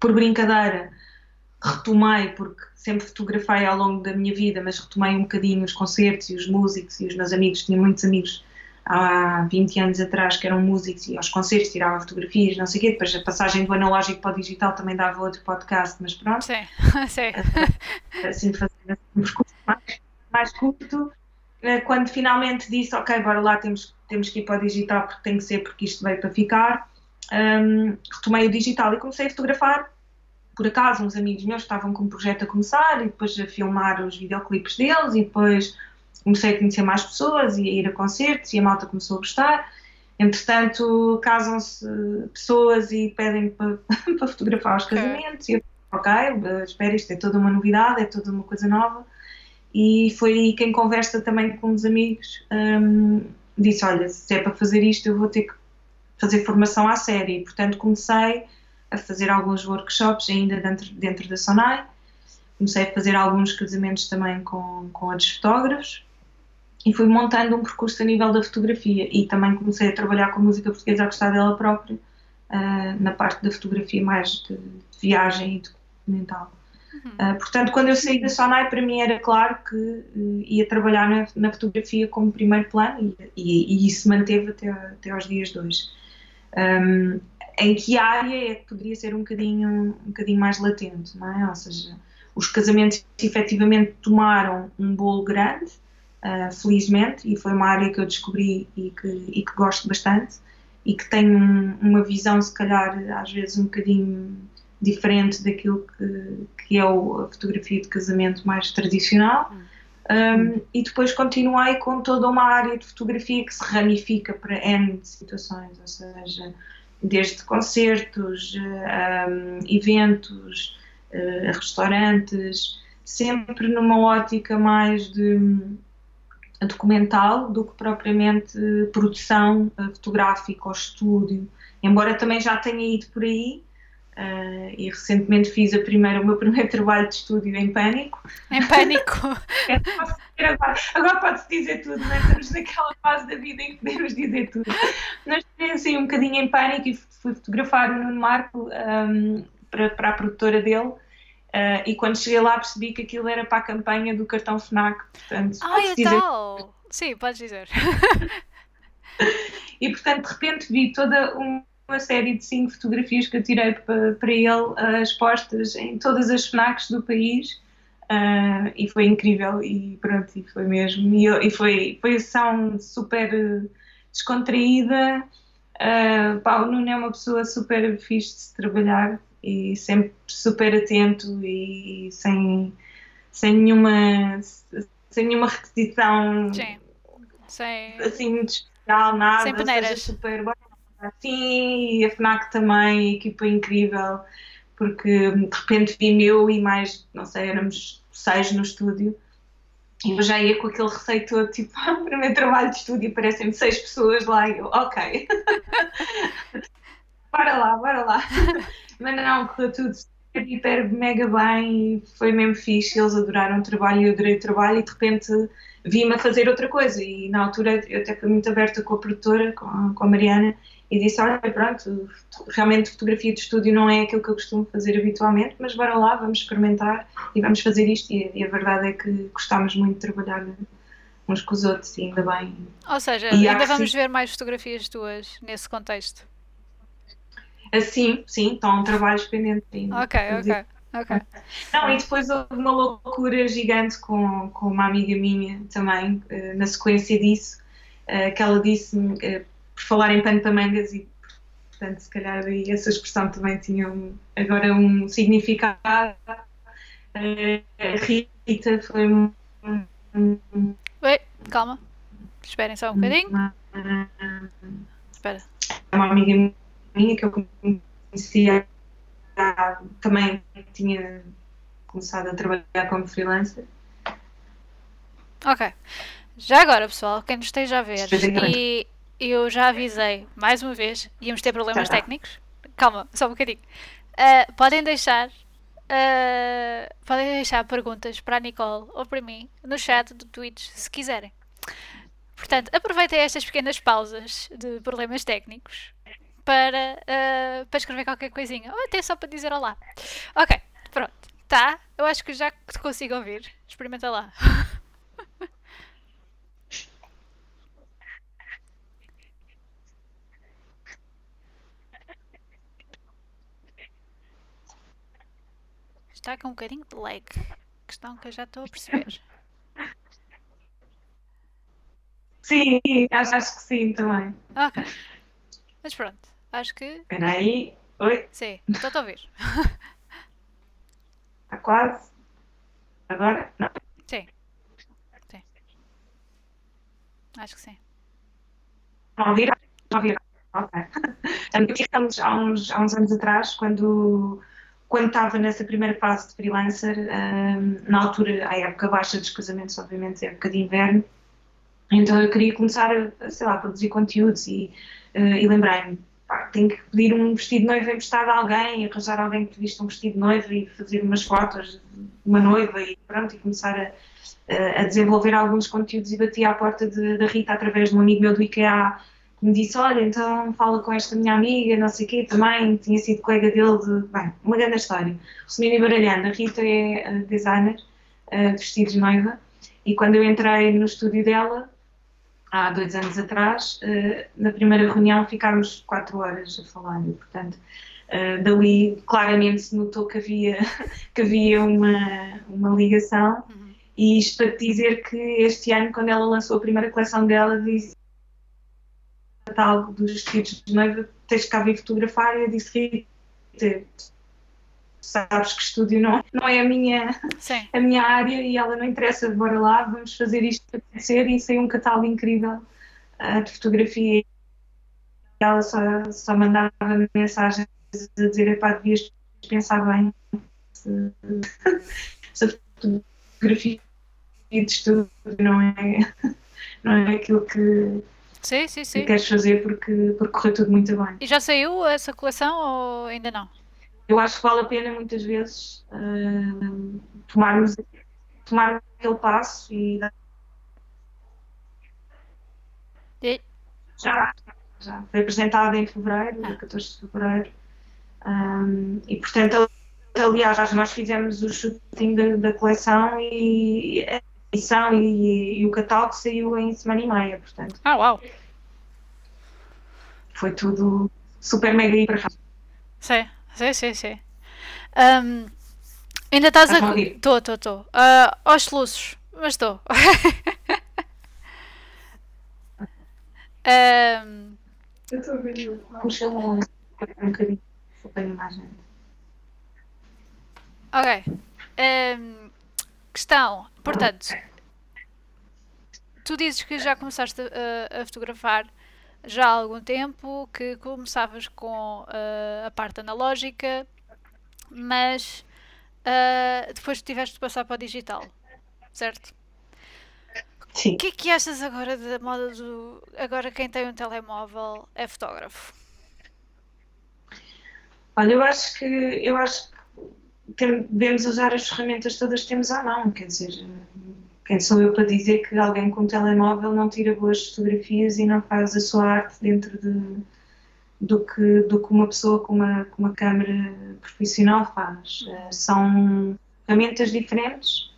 B: por brincadeira, retomei, porque sempre fotografei ao longo da minha vida, mas retomei um bocadinho os concertos e os músicos e os meus amigos. Tinha muitos amigos há 20 anos atrás que eram músicos e aos concertos tirava fotografias, não sei o quê. Depois a passagem do analógico para o digital também dava outro podcast, mas pronto.
A: Sim, sim.
B: Assim, fazendo um percurso mais, mais curto. Eh, quando finalmente disse, ok, bora lá, temos, temos que ir para o digital porque tem que ser, porque isto veio para ficar, um, retomei o digital e comecei a fotografar por acaso, uns amigos meus estavam com um projeto a começar e depois a filmar os videoclipes deles e depois comecei a conhecer mais pessoas e a ir a concertos e a malta começou a gostar. Entretanto, casam-se pessoas e pedem para, para fotografar os casamentos okay. e eu, ok, espera, isto é toda uma novidade, é toda uma coisa nova e foi aí que em conversa também com uns amigos um, disse, olha, se é para fazer isto eu vou ter que fazer formação à série, portanto comecei a fazer alguns workshops ainda dentro, dentro da Sonai, comecei a fazer alguns casamentos também com, com outros fotógrafos e fui montando um percurso a nível da fotografia e também comecei a trabalhar com música portuguesa a gostar dela própria uh, na parte da fotografia mais de, de viagem e documental. Uhum. Uh, portanto, quando eu saí da Sonai, para mim era claro que uh, ia trabalhar na, na, fotografia como primeiro plano e, e, e isso manteve até, até aos dias de hoje. Um, em que área é que poderia ser um bocadinho, um bocadinho mais latente, não é? Ou seja, os casamentos efetivamente tomaram um bolo grande, uh, felizmente, e foi uma área que eu descobri e que, e que gosto bastante e que tem um, uma visão, se calhar, às vezes um bocadinho diferente daquilo que, que é o, a fotografia de casamento mais tradicional. Um, e depois continuei com toda uma área de fotografia que se ramifica para N situações, ou seja, desde concertos, um, eventos, uh, restaurantes, sempre numa ótica mais de documental do que propriamente produção uh, fotográfica ou estúdio, embora também já tenha ido por aí Uh, e recentemente fiz a primeira, o meu primeiro trabalho de estúdio em pânico.
A: Em pânico?
B: é, agora, agora pode-se dizer tudo, não é? Estamos naquela fase da vida em que podemos dizer tudo. Mas assim um bocadinho em pânico e fui fotografar o Nuno Marco um, para, para a produtora dele. Uh, e quando cheguei lá percebi que aquilo era para a campanha do cartão FNAC. Portanto,
A: ah, é dizer... tal! Sim, podes dizer.
B: e portanto, de repente vi toda um uma série de cinco fotografias que eu tirei para, para ele, expostas em todas as FNACs do país. Uh, e foi incrível e pronto, e foi mesmo. E, e foi, foi ação super descontraída. Uh, pá, o Nuno é uma pessoa super fixe de se trabalhar e sempre super atento e sem, sem nenhuma sem nenhuma requisição
A: Sim. Sem...
B: assim de especial, nada.
A: Sem peneiras.
B: Super, Sim, e a FNAC também, equipa incrível, porque de repente vi eu e mais, não sei, éramos seis no estúdio. E eu já ia com aquele receio todo, tipo, ah, primeiro trabalho de estúdio, parecem seis pessoas lá e eu, ok. bora lá, bora lá. Mas não, correu tudo hiper mega bem foi mesmo fixe, eles adoraram o trabalho e eu adorei o trabalho e de repente vi-me a fazer outra coisa e na altura eu até fui muito aberta com a produtora, com a Mariana e disse, olha, pronto, realmente fotografia de estúdio não é aquilo que eu costumo fazer habitualmente, mas bora lá, vamos experimentar e vamos fazer isto. E, e a verdade é que gostámos muito de trabalhar uns com os outros e ainda bem.
A: Ou seja, e ainda vamos ver mais fotografias tuas nesse contexto.
B: Sim, sim, estão trabalhos pendentes
A: ainda. Ok, ok. Okay.
B: Não, e depois houve uma loucura gigante com, com uma amiga minha também, eh, na sequência disso, eh, que ela disse-me por falar em pano para mangas e portanto se calhar aí essa expressão também tinha um, agora um significado. Rita foi um,
A: Oi, calma. Esperem só um bocadinho. Espera.
B: É uma amiga minha que eu conhecia também tinha começado a trabalhar como freelancer.
A: Ok. Já agora, pessoal, quem nos esteja a ver e eu já avisei, mais uma vez, íamos ter problemas tá. técnicos. Calma, só um bocadinho. Uh, podem deixar uh, podem deixar perguntas para a Nicole ou para mim no chat do Twitch, se quiserem. Portanto, aproveitem estas pequenas pausas de problemas técnicos para, uh, para escrever qualquer coisinha. Ou até só para dizer olá. Ok, pronto. Tá? Eu acho que já te consigo ouvir. Experimenta lá. está com um bocadinho de lag. Questão que eu já estou a perceber.
B: Sim, acho, acho que sim também.
A: Ok. Mas pronto, acho que.
B: Espera aí. Oi?
A: Sim, estou a ouvir.
B: Está quase. Agora? Não.
A: Sim. Sim. Acho que sim.
B: Estão a ouvir? Estão a ouvir? Ok. Estamos há uns, há uns anos atrás, quando quando estava nessa primeira fase de freelancer, uh, na altura, à época baixa dos casamentos, obviamente, época de inverno, então eu queria começar a, sei lá, a produzir conteúdos e, uh, e lembrei-me, tenho que pedir um vestido de noiva emprestado a alguém, arranjar alguém que vista um vestido de noiva e fazer umas fotos de uma noiva e pronto, e começar a, a desenvolver alguns conteúdos e bati à porta da Rita através de um amigo meu do IKEA que me disse, olha, então fala com esta minha amiga, não sei o quê, também tinha sido colega dele, de, bem, uma grande história. Resumindo e baralhando, a Rita é designer uh, de vestidos de noiva e quando eu entrei no estúdio dela, há dois anos atrás, uh, na primeira reunião ficámos quatro horas a falar e, portanto, uh, dali claramente se notou que havia, que havia uma, uma ligação uhum. e isto para te dizer que este ano, quando ela lançou a primeira coleção dela, disse catálogo dos vestidos de noiva, tens que cá vir fotografar e eu disse, Rita, sabes que estúdio não, não é a minha, a minha área e ela não interessa, bora lá, vamos fazer isto acontecer e saiu um catálogo incrível uh, de fotografia. Ela só, só mandava mensagens a dizer, epá, devias pensar bem a fotografia de estúdio não é, não é aquilo que,
A: sim, sim, sim.
B: que queres fazer porque, porque correu tudo muito bem.
A: E já saiu essa coleção ou ainda não?
B: eu acho que vale a pena muitas vezes uh, tomarmos, tomar aquele passo e,
A: e...
B: Já, já foi apresentada em fevereiro, ah. 14 de fevereiro, um, e portanto, aliás, nós fizemos o shooting da, da coleção e a edição e, e, o catálogo saiu em semana e meia, portanto.
A: Ah, uau!
B: Foi tudo super mega hiper rápido.
A: Sim. Sim, sim, sim. Um, ainda estás a. Estou, estou, estou. Aos soluços, mas estou.
B: um... Eu estou a ver. Puxa um bocadinho. a imagem.
A: Ok. Um, questão. Portanto, tu dizes que já começaste a, a fotografar já há algum tempo que começavas com uh, a parte analógica, mas uh, depois tiveste de passar para o digital, certo?
B: Sim.
A: O que é que achas agora da moda do. Agora quem tem um telemóvel é fotógrafo?
B: Olha, eu acho que eu acho que devemos usar as ferramentas todas que temos à mão, quer dizer, quem sou eu para dizer que alguém com um telemóvel não tira boas fotografias e não faz a sua arte dentro de, do, que, do que uma pessoa com uma, com uma câmera profissional faz? Uh, são ferramentas diferentes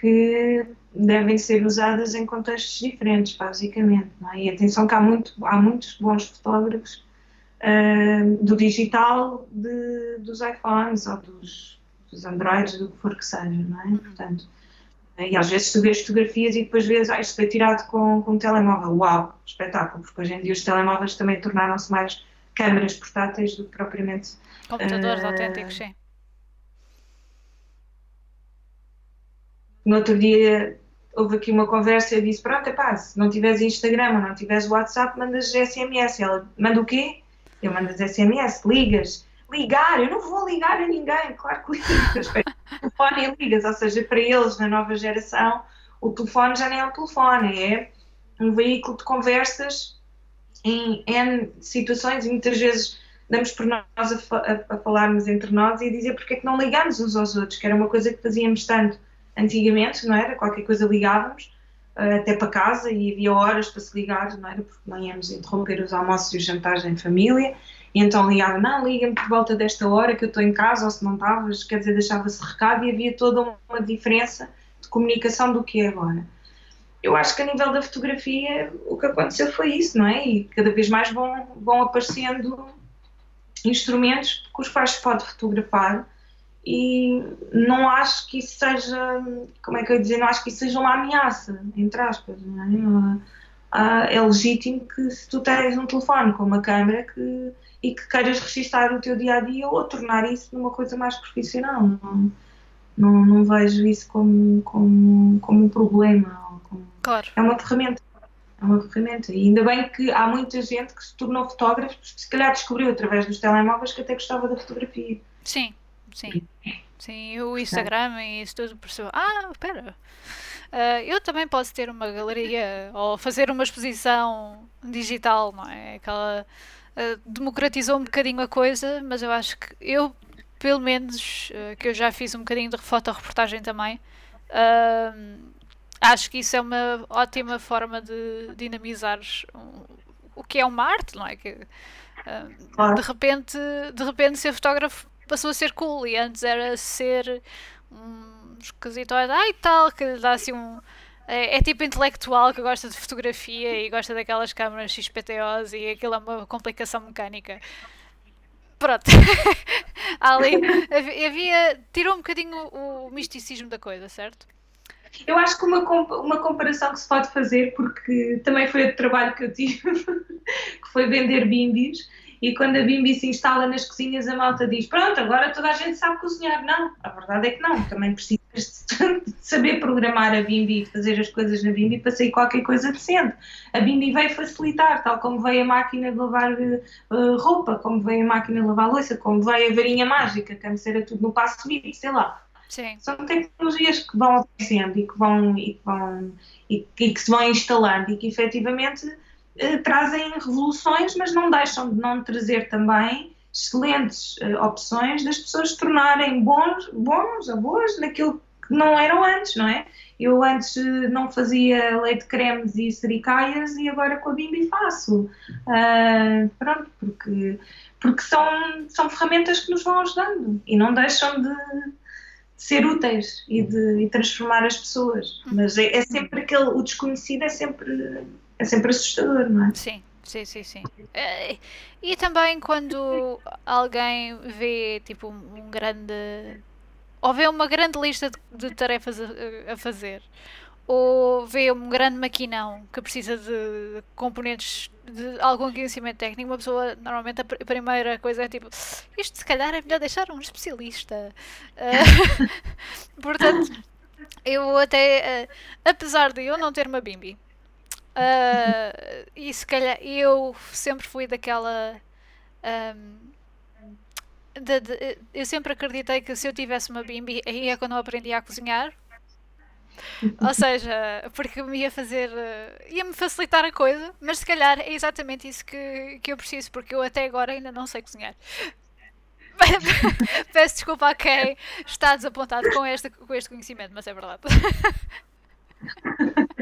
B: que devem ser usadas em contextos diferentes, basicamente. É? E atenção que há, muito, há muitos bons fotógrafos uh, do digital de, dos iPhones ou dos, dos Androids, do que for que seja, não é? Uhum. Portanto, e às vezes tu vês fotografias e depois vês, ah, isto foi tirado com, com um telemóvel. Uau, espetáculo, porque hoje em dia os telemóveis também tornaram-se mais câmaras portáteis do que propriamente.
A: Computadores uh, autênticos, sim.
B: No outro dia houve aqui uma conversa e eu disse: Pronto, pá, se não tiveres Instagram ou não tiveres WhatsApp, mandas SMS. Ela manda o quê? Eu mando SMS, ligas ligar, eu não vou ligar a ninguém, claro que ligas, telefone e ligas, ou seja, para eles na nova geração, o telefone já nem é um telefone, é um veículo de conversas em N situações e muitas vezes damos por nós a, a, a, falarmos entre nós e a dizer porque é que não ligamos uns aos outros, que era uma coisa que fazíamos tanto antigamente, não era? Qualquer coisa ligávamos, eh, até para casa e havia horas para se ligar, não era? Porque não íamos interromper os almoços e os jantares em família e então ligava, não, liga-me por volta desta hora que eu estou em casa, ou se não estavas, quer dizer, deixava-se recado e havia toda uma diferença de comunicação do que é agora. Eu acho que a nível da fotografia o que aconteceu foi isso, não é? E cada vez mais vão, vão aparecendo instrumentos com os quais se pode fotografar e não acho que isso seja, como é que eu ia dizer, não acho que isso seja uma ameaça, entre aspas, não é? é legítimo que se tu tens um telefone com uma câmera que e que queiras registar o teu dia a dia ou tornar isso numa coisa mais profissional. Não, não, não vejo isso como, como, como um problema. Como...
A: Claro.
B: É uma ferramenta. É uma ferramenta. E ainda bem que há muita gente que se tornou fotógrafo, se calhar descobriu através dos telemóveis que até gostava da fotografia.
A: Sim, sim. Sim, o Instagram e isso tudo percebeu. Ah, espera. Uh, eu também posso ter uma galeria ou fazer uma exposição digital, não é? Aquela uh, democratizou um bocadinho a coisa, mas eu acho que eu, pelo menos, uh, que eu já fiz um bocadinho de fotoreportagem também, acho que isso é uma ótima forma de dinamizar um, o que é uma arte, não é? Que, de repente, de repente ser fotógrafo passou a ser cool e antes era ser um esquisitoide, ai tal, que dá assim um. É, é, tipo intelectual que gosta de fotografia e gosta daquelas câmaras XPTOs e aquilo é uma complicação mecânica. Pronto. Ali havia. tirou um bocadinho o, misticismo da coisa, certo?
B: Eu acho que uma, uma comparação que se pode fazer, porque também foi o trabalho que eu tive, que foi vender bimbis, e quando a Bimbi se instala nas cozinhas, a malta diz: Pronto, agora toda a gente sabe cozinhar. Não, a verdade é que não. Também precisas de saber programar a Bimbi e fazer as coisas na Bimbi para sair qualquer coisa decente. A Bimbi veio facilitar, tal como veio a máquina de lavar uh, roupa, como veio a máquina de lavar louça, como veio a varinha mágica, que antes era tudo no passo vídeo, sei lá.
A: Sim.
B: São tecnologias que vão aparecendo e que vão, e que, vão e, e que se vão instalando e que efetivamente eh, trazem revoluções, mas não deixam de não trazer também excelentes eh, opções das pessoas se tornarem bons, bons ou boas naquilo que não eram antes, não é? Eu antes eh, não fazia leite cremes e sericaias e agora com a Bimbi faço. Uh, pronto, porque, porque são, são ferramentas que nos vão ajudando e não deixam de, ser úteis e de e transformar as pessoas. Mas é, é sempre aquele, o desconhecido é sempre é sempre assustador, não é?
A: Sim. Sim, sim, sim. Eh, e também quando alguém vê tipo um grande. Ou vê uma grande lista de, de tarefas a, a, fazer, ou vê um grande maquinão que precisa de componentes de algum conhecimento técnico, uma pessoa normalmente a, primeira coisa é tipo isto se calhar é melhor deixar um especialista. Uh, portanto, eu até, uh, apesar de eu não ter uma bimbi, Uh, e se calhar eu sempre fui daquela. Um, de, de, eu sempre acreditei que se eu tivesse uma bimbi, aí é quando eu aprendi a cozinhar. Ou seja, porque me ia fazer. ia-me facilitar a coisa, mas se calhar é exatamente isso que, que eu preciso, porque eu até agora ainda não sei cozinhar. Peço desculpa a quem está desapontado com este, com este conhecimento, mas é verdade.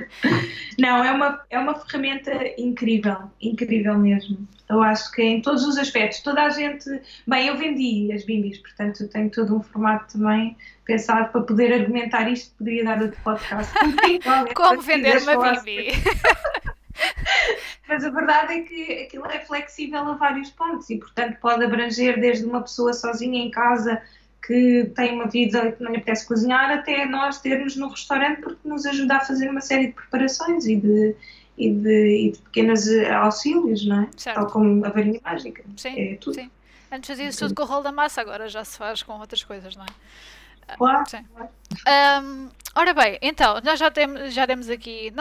B: Não, é uma, é uma ferramenta incrível, incrível mesmo. Eu acho que em todos os aspectos, toda a gente. Bem, eu vendi as bimbis, portanto tenho todo um formato também pensado para poder argumentar isto, poderia dar outro podcast.
A: Como vender uma bimbi?
B: Mas a verdade é que aquilo é flexível a vários pontos e, portanto, pode abranger desde uma pessoa sozinha em casa que tem uma vida que não lhe apetece cozinhar, até nós termos no restaurante, porque nos ajuda a fazer uma série de preparações e de, e de, e de pequenos auxílios, não é? Certo. Tal como a varinha mágica.
A: Sim, é tudo. sim. Antes fazia-se tudo com o rolo da massa, agora já se faz com outras coisas, não é?
B: Claro. Sim.
A: Um, ora bem, então, nós já, temos, já demos aqui.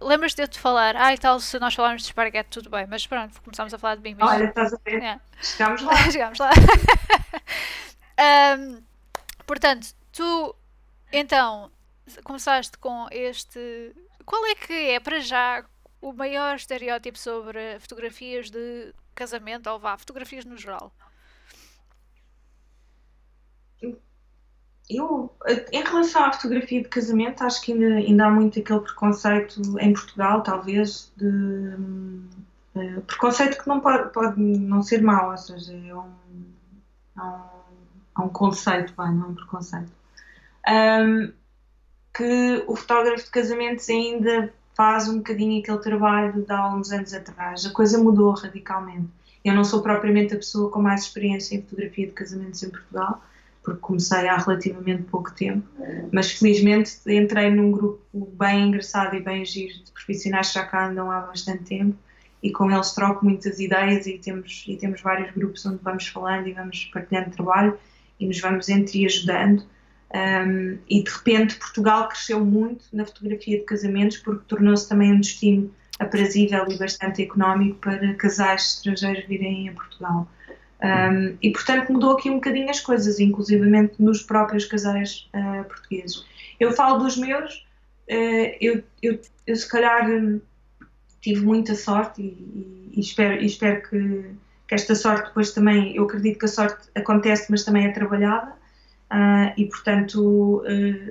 A: Lembras-te de eu te falar? Ah, e tal, se nós falarmos de esparguete, tudo bem, mas pronto, começámos a falar de bimbis.
B: Olha, estás a ver? É. Chegámos lá.
A: Chegámos lá. Um, portanto, tu então começaste com este. Qual é que é para já o maior estereótipo sobre fotografias de casamento ou vá, fotografias no geral?
B: Eu, em relação à fotografia de casamento, acho que ainda, ainda há muito aquele preconceito em Portugal, talvez, de uh, preconceito que não pode, pode não ser mau, ou seja, é um, é um há um conceito, vai, não é um preconceito, um, que o fotógrafo de casamentos ainda faz um bocadinho aquele trabalho de há uns anos atrás. A coisa mudou radicalmente. Eu não sou propriamente a pessoa com mais experiência em fotografia de casamentos em Portugal, porque comecei há relativamente pouco tempo, mas felizmente entrei num grupo bem engraçado e bem giro de profissionais que já cá andam há bastante tempo e com eles troco muitas ideias e temos, e temos vários grupos onde vamos falando e vamos partilhando trabalho e nos vamos entre ajudando. Um, e de repente Portugal cresceu muito na fotografia de casamentos porque tornou-se também um destino aprazível e bastante económico para casais estrangeiros virem a Portugal. Um, e portanto mudou aqui um bocadinho as coisas, inclusivamente nos próprios casais uh, portugueses. Eu falo dos meus, uh, eu, eu, eu, se calhar um, tive muita sorte e, e, espero, e espero que, que, esta sorte depois também, eu acredito que a sorte acontece, mas também é trabalhada. Uh, e portanto,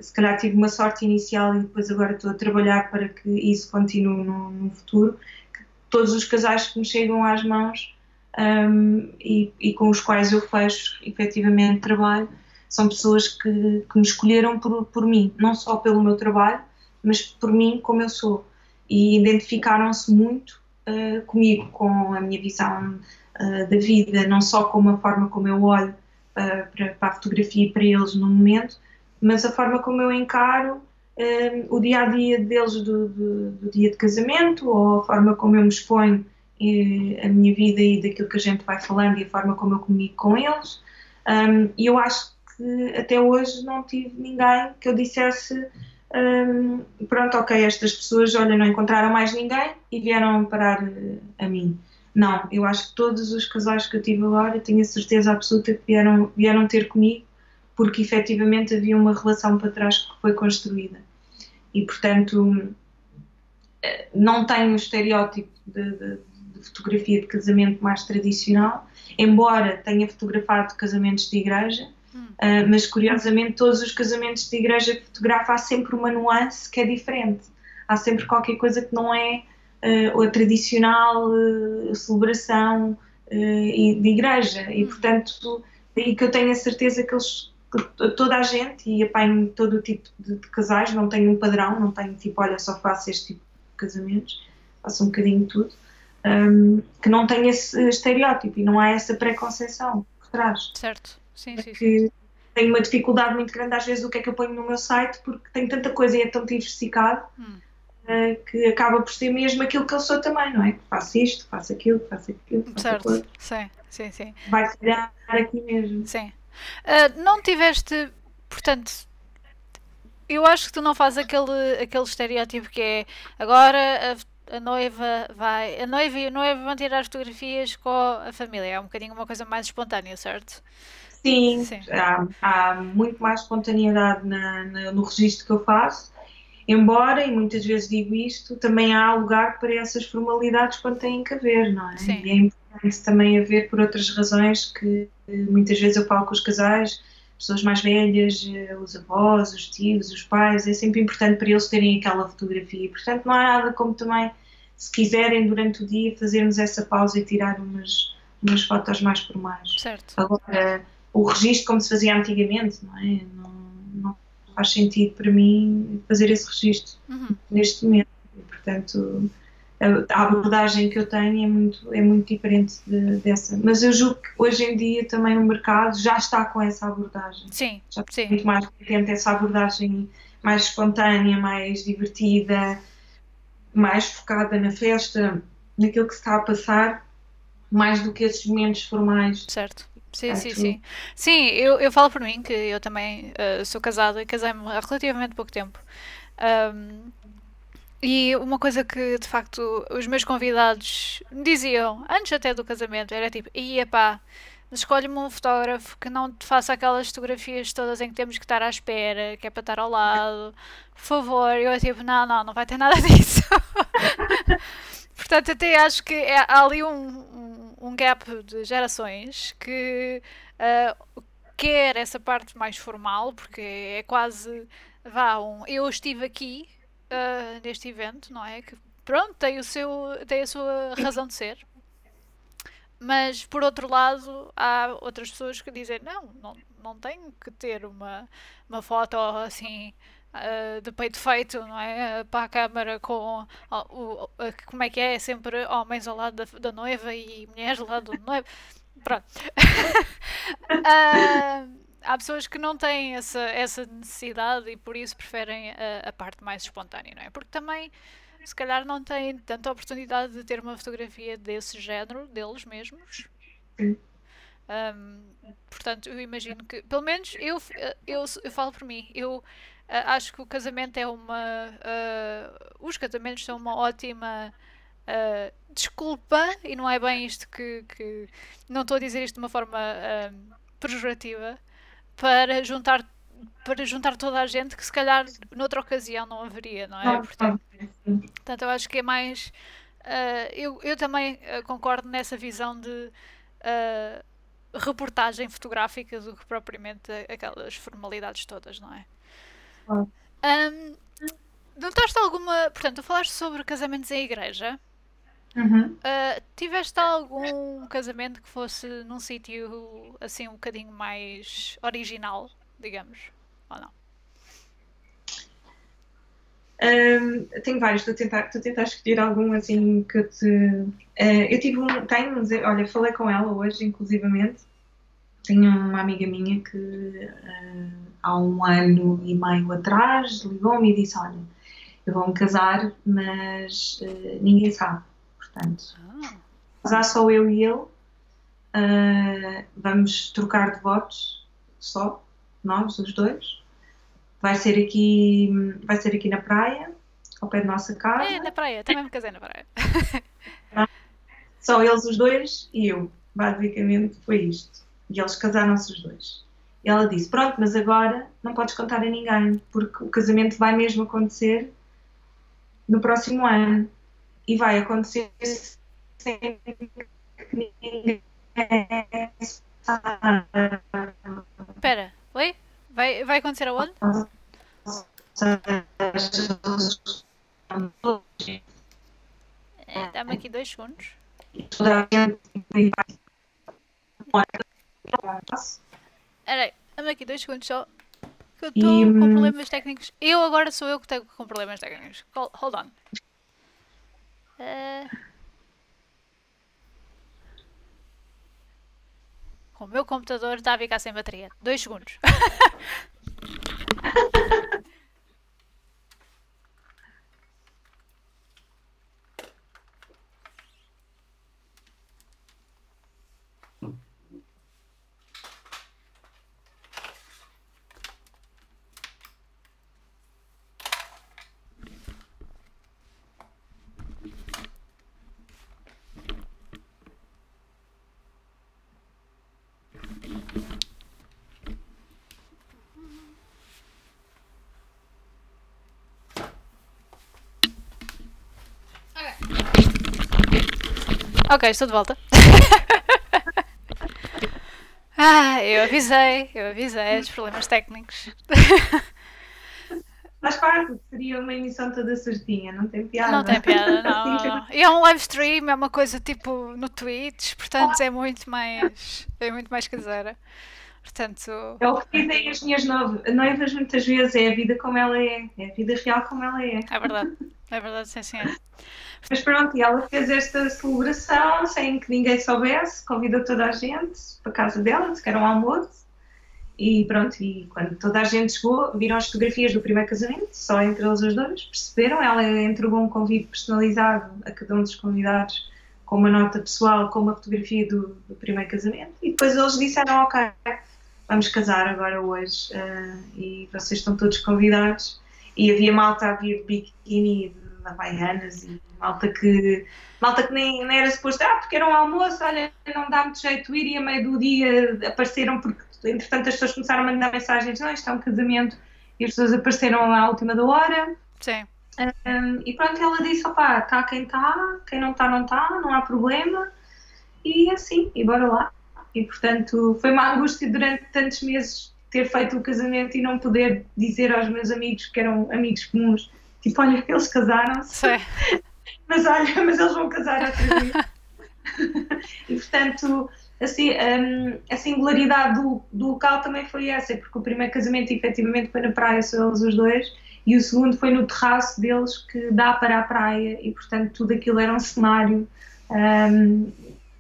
B: se calhar tive uma sorte inicial e depois agora estou a trabalhar para que isso continue no, no futuro. Que todos os casais que me chegam às mãos um, e, e, com os quais eu fecho efetivamente trabalho, são pessoas que, que me escolheram por, por mim, não só pelo meu trabalho, mas por mim como eu sou. E identificaram-se muito uh, comigo, com a minha visão uh, da vida, não só com a forma como eu olho uh, para, para, a fotografia e para eles no momento, mas a forma como eu encaro o dia a dia deles do, do, do dia de casamento ou a forma como eu me exponho a minha vida e daquilo que a gente vai falando e a forma como eu comunico com eles. Um, e eu acho que até hoje não tive ninguém que eu dissesse um, pronto, ok, estas pessoas, olha, não encontraram mais ninguém e vieram parar eh, a mim. Não, eu acho que todos os casais que eu tive agora, tenho a certeza absoluta que vieram, vieram ter comigo porque efetivamente havia uma relação para trás que foi construída. E portanto, eh, não tenho o estereótipo de, de fotografia de casamento mais tradicional, embora tenha fotografado casamentos de igreja, hum. uh, mas curiosamente todos os casamentos de igreja que fotografa há sempre uma nuance que é diferente. Há sempre qualquer coisa que não é uh, a tradicional uh, celebração de igreja e hum. portanto e que eu tenho a certeza que eles toda a gente e apanho todo o tipo de, de, casais, não tenho um padrão, não tenho tipo, olha, só faço este tipo de casamentos, faço um bocadinho de tudo um, que não tem esse estereótipo e não há essa preconceção por trás.
A: Certo, sim,
B: é
A: sim. sim.
B: Tenho uma dificuldade muito grande às vezes do que é que eu ponho no meu site porque tem tanta coisa e é tão diversificado hum. Uh, que acaba por ser mesmo aquilo que eu sou também, não é? Faço isto, faço aquilo, faço aquilo. Faço
A: certo, sim, sim, sim.
B: Vai calhar aqui mesmo.
A: Sim. Uh, não tiveste, portanto, eu acho que tu não fazes aquele, aquele estereótipo que é agora a a noiva vai. A noiva e o noivo vão tirar fotografias com a família. É um bocadinho uma coisa mais espontânea, certo?
B: Sim, Sim. Há, há, muito mais espontaneidade na, na, no registro que eu faço. Embora, e muitas vezes digo isto, também há lugar para essas formalidades quando têm que haver, não é?
A: Sim.
B: E é importante também haver por outras razões que muitas vezes eu falo com os casais pessoas mais velhas, eh, os avós, os tios, os pais, é sempre importante para eles terem aquela fotografia. Portanto, não há nada como também, se quiserem, durante o dia, fazermos essa pausa e tirar umas, umas fotos mais formais.
A: Certo.
B: Agora, o registro como se fazia antigamente, não é? Não faz sentido para mim fazer esse registro
A: uhum.
B: neste momento. E, portanto, a abordagem que eu tenho é muito, é muito diferente de, dessa. Mas eu julgo que hoje em dia também o mercado já está com essa abordagem.
A: Sim,
B: já
A: sim.
B: muito mais atento essa abordagem mais espontânea, mais divertida, mais focada na festa, naquilo que se está a passar, mais do que esses momentos formais.
A: Certo. Sim, sim, sim. Sim, eu, eu falo por mim que eu também uh, sou casada e casei-me há relativamente pouco tempo. Um, e uma coisa que de facto os meus convidados me diziam, antes até do casamento, era tipo, ia pá, escolhe-me um fotógrafo que não te faça aquelas fotografias todas em que temos que estar à espera, que é para estar ao lado, por favor. Eu tipo, não, não, não vai ter nada disso. Portanto, até acho que é, há ali um, um, um, gap de gerações que uh, quer essa parte mais formal, porque é quase, vá, um eu estive aqui uh, neste evento, não é? Que pronto, tem, o seu, tem a sua razão de ser. Mas por outro lado, há outras pessoas que dizem: não, não, não tenho que ter uma, uma foto assim uh, de peito feito, não é? Para a câmara com uh, o, como é que é? Sempre homens ao lado da, da noiva e mulheres ao lado do noivo. Pronto. uh, há pessoas que não têm essa, essa necessidade e por isso preferem a, a, parte mais espontânea, não é? Porque também, se calhar, não têm tanta oportunidade de ter uma fotografia desse género, deles mesmos. Um, portanto, eu imagino que, pelo menos, eu, eu, eu falo por mim, eu acho que o casamento é uma. Uh, os casamentos são uma ótima uh, desculpa, e não é bem isto que, que. Não estou a dizer isto de uma forma uh, pejorativa, para juntar para juntar toda a gente que se calhar noutra ocasião não haveria, não é? Portanto, portanto eu acho que é mais. Eu, eu também concordo nessa visão de reportagem fotográfica do que propriamente aquelas formalidades todas, não é? Um, notaste alguma. Portanto, tu falaste sobre casamentos em igreja.
B: Uhum.
A: tiveste algum casamento que fosse num sítio assim um bocadinho mais original, digamos? Ou não?
B: Um, tenho vários, estou a tentar, estou a tentar escolher algum assim que te. Uh, eu tive um. Tenho, olha, falei com ela hoje, inclusivamente. Tenho uma amiga minha que uh, há um ano e meio atrás ligou-me e disse: Olha, eu vou-me casar, mas uh, ninguém sabe. Portanto, ah. casar só eu e ele. vamos trocar de votos só, nós, os dois vai ser aqui, vai ser aqui na praia, ao pé da nossa casa.
A: É, na praia, também me casei na praia.
B: Só eles os dois e eu. Basicamente foi isto. E eles casaram-se os dois. E ela disse: Pronto, mas agora não podes contar a ninguém, porque o casamento vai mesmo acontecer no próximo ano. E vai acontecer sem que ninguém.
A: Espera, oi? Vai, vai acontecer aonde? É, Dá-me aqui dois segundos. Peraí, dá-me aqui dois segundos só. Que eu estou com hum, problemas técnicos. Eu agora sou eu que estou com problemas técnicos. Hold on. Uh... O meu computador está a ficar sem bateria. Dois segundos. Ok, estou de volta. ah, eu avisei, eu avisei os problemas técnicos.
B: Faz parte, seria uma emissão toda certinha, não tem piada.
A: Não tem piada, não. não. E é um live stream, é uma coisa tipo no Twitch, portanto é muito mais. é muito mais caseira. Portanto.
B: É o que dizem as minhas noivas muitas vezes, é a vida como ela é, é a vida real como ela é.
A: É verdade, é verdade, sim, senhora.
B: Mas pronto, e ela fez esta celebração sem que ninguém soubesse, convidou toda a gente para a casa dela, que era um almoço. E pronto, e quando toda a gente chegou, viram as fotografias do primeiro casamento, só entre eles os dois, perceberam. Ela entregou um convite personalizado a cada um dos convidados, com uma nota pessoal, com uma fotografia do, do primeiro casamento. E depois eles disseram: Ok, vamos casar agora hoje, uh, e vocês estão todos convidados. E havia malta a vir de biquíni, havaianas e malta que, malta que nem, nem era suposto, ah, porque era um almoço, olha, não dá muito jeito ir e a meio do dia apareceram porque entretanto as pessoas começaram a mandar mensagens, não, isto é um casamento e as pessoas apareceram à última da hora.
A: Sim.
B: Um, e pronto, ela disse, opá, está quem está, quem não está não está, não há problema e assim, e bora lá. E portanto foi uma angústia durante tantos meses ter feito o casamento e não poder dizer aos meus amigos que eram amigos comuns, tipo, olha, eles casaram-se. mas olha, mas eles vão casar outra vez. e portanto, assim, um, a singularidade do, do, local também foi essa, porque o primeiro casamento efetivamente foi na praia, só eles os dois, e o segundo foi no terraço deles que dá para a praia, e portanto tudo aquilo era um cenário um,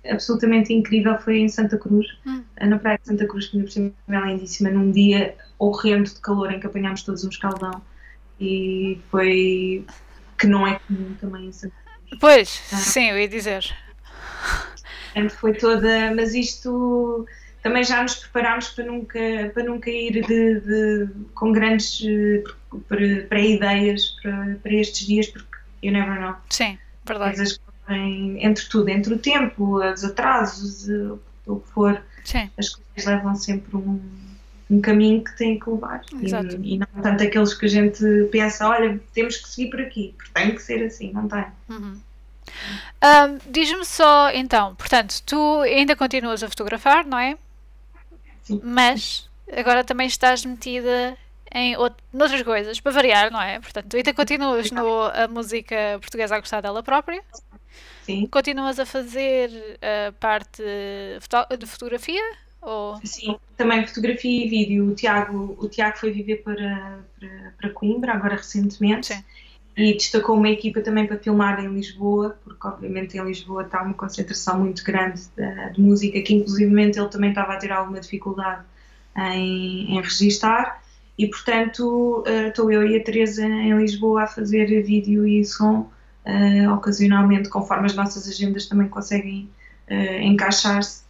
B: absolutamente incrível. Foi em Santa Cruz, hum. na praia de Santa Cruz, que me pareceu lindíssima, num dia horrendo de calor em que apanhámos todos um escaldão, e foi que não é comum também em Santa Cruz.
A: Pois, ah. sim, eu ia dizer.
B: Portanto, foi toda, mas isto também já nos preparámos para nunca, para nunca ir de, de com grandes pré-ideias para, para estes dias, porque you never know.
A: Sim, verdade. Coisas
B: em, entre tudo, entre o tempo, os atrasos, eh, o que for,
A: Sim.
B: as coisas levam sempre um, um caminho que têm que levar.
A: Exato.
B: E, e não tanto aqueles que a gente pensa, olha, temos que seguir por aqui, porque tem que ser assim, não tem.
A: Uhum. Ahm, Diz-me só, então, portanto, tu ainda continuas a fotografar, não é?
B: Sim.
A: Mas agora também estás metida em out- noutras coisas, para variar, não é? Portanto, tu ainda continuas no a música portuguesa a gostar dela própria,
B: Sim.
A: continuas a fazer a parte foto- de fotografia? Ou...
B: Sim, também fotografia e vídeo. O Tiago, o Tiago foi viver para, para, para Coimbra, agora recentemente,
A: Sim.
B: e destacou uma equipa também para filmar em Lisboa, porque obviamente em Lisboa está uma concentração muito grande de, de música, que inclusivamente ele também estava a ter alguma dificuldade em, em registar, e portanto eh, estou eu e a Teresa em Lisboa a fazer vídeo e som eh, ocasionalmente, conforme as nossas agendas também conseguem eh, encaixar-se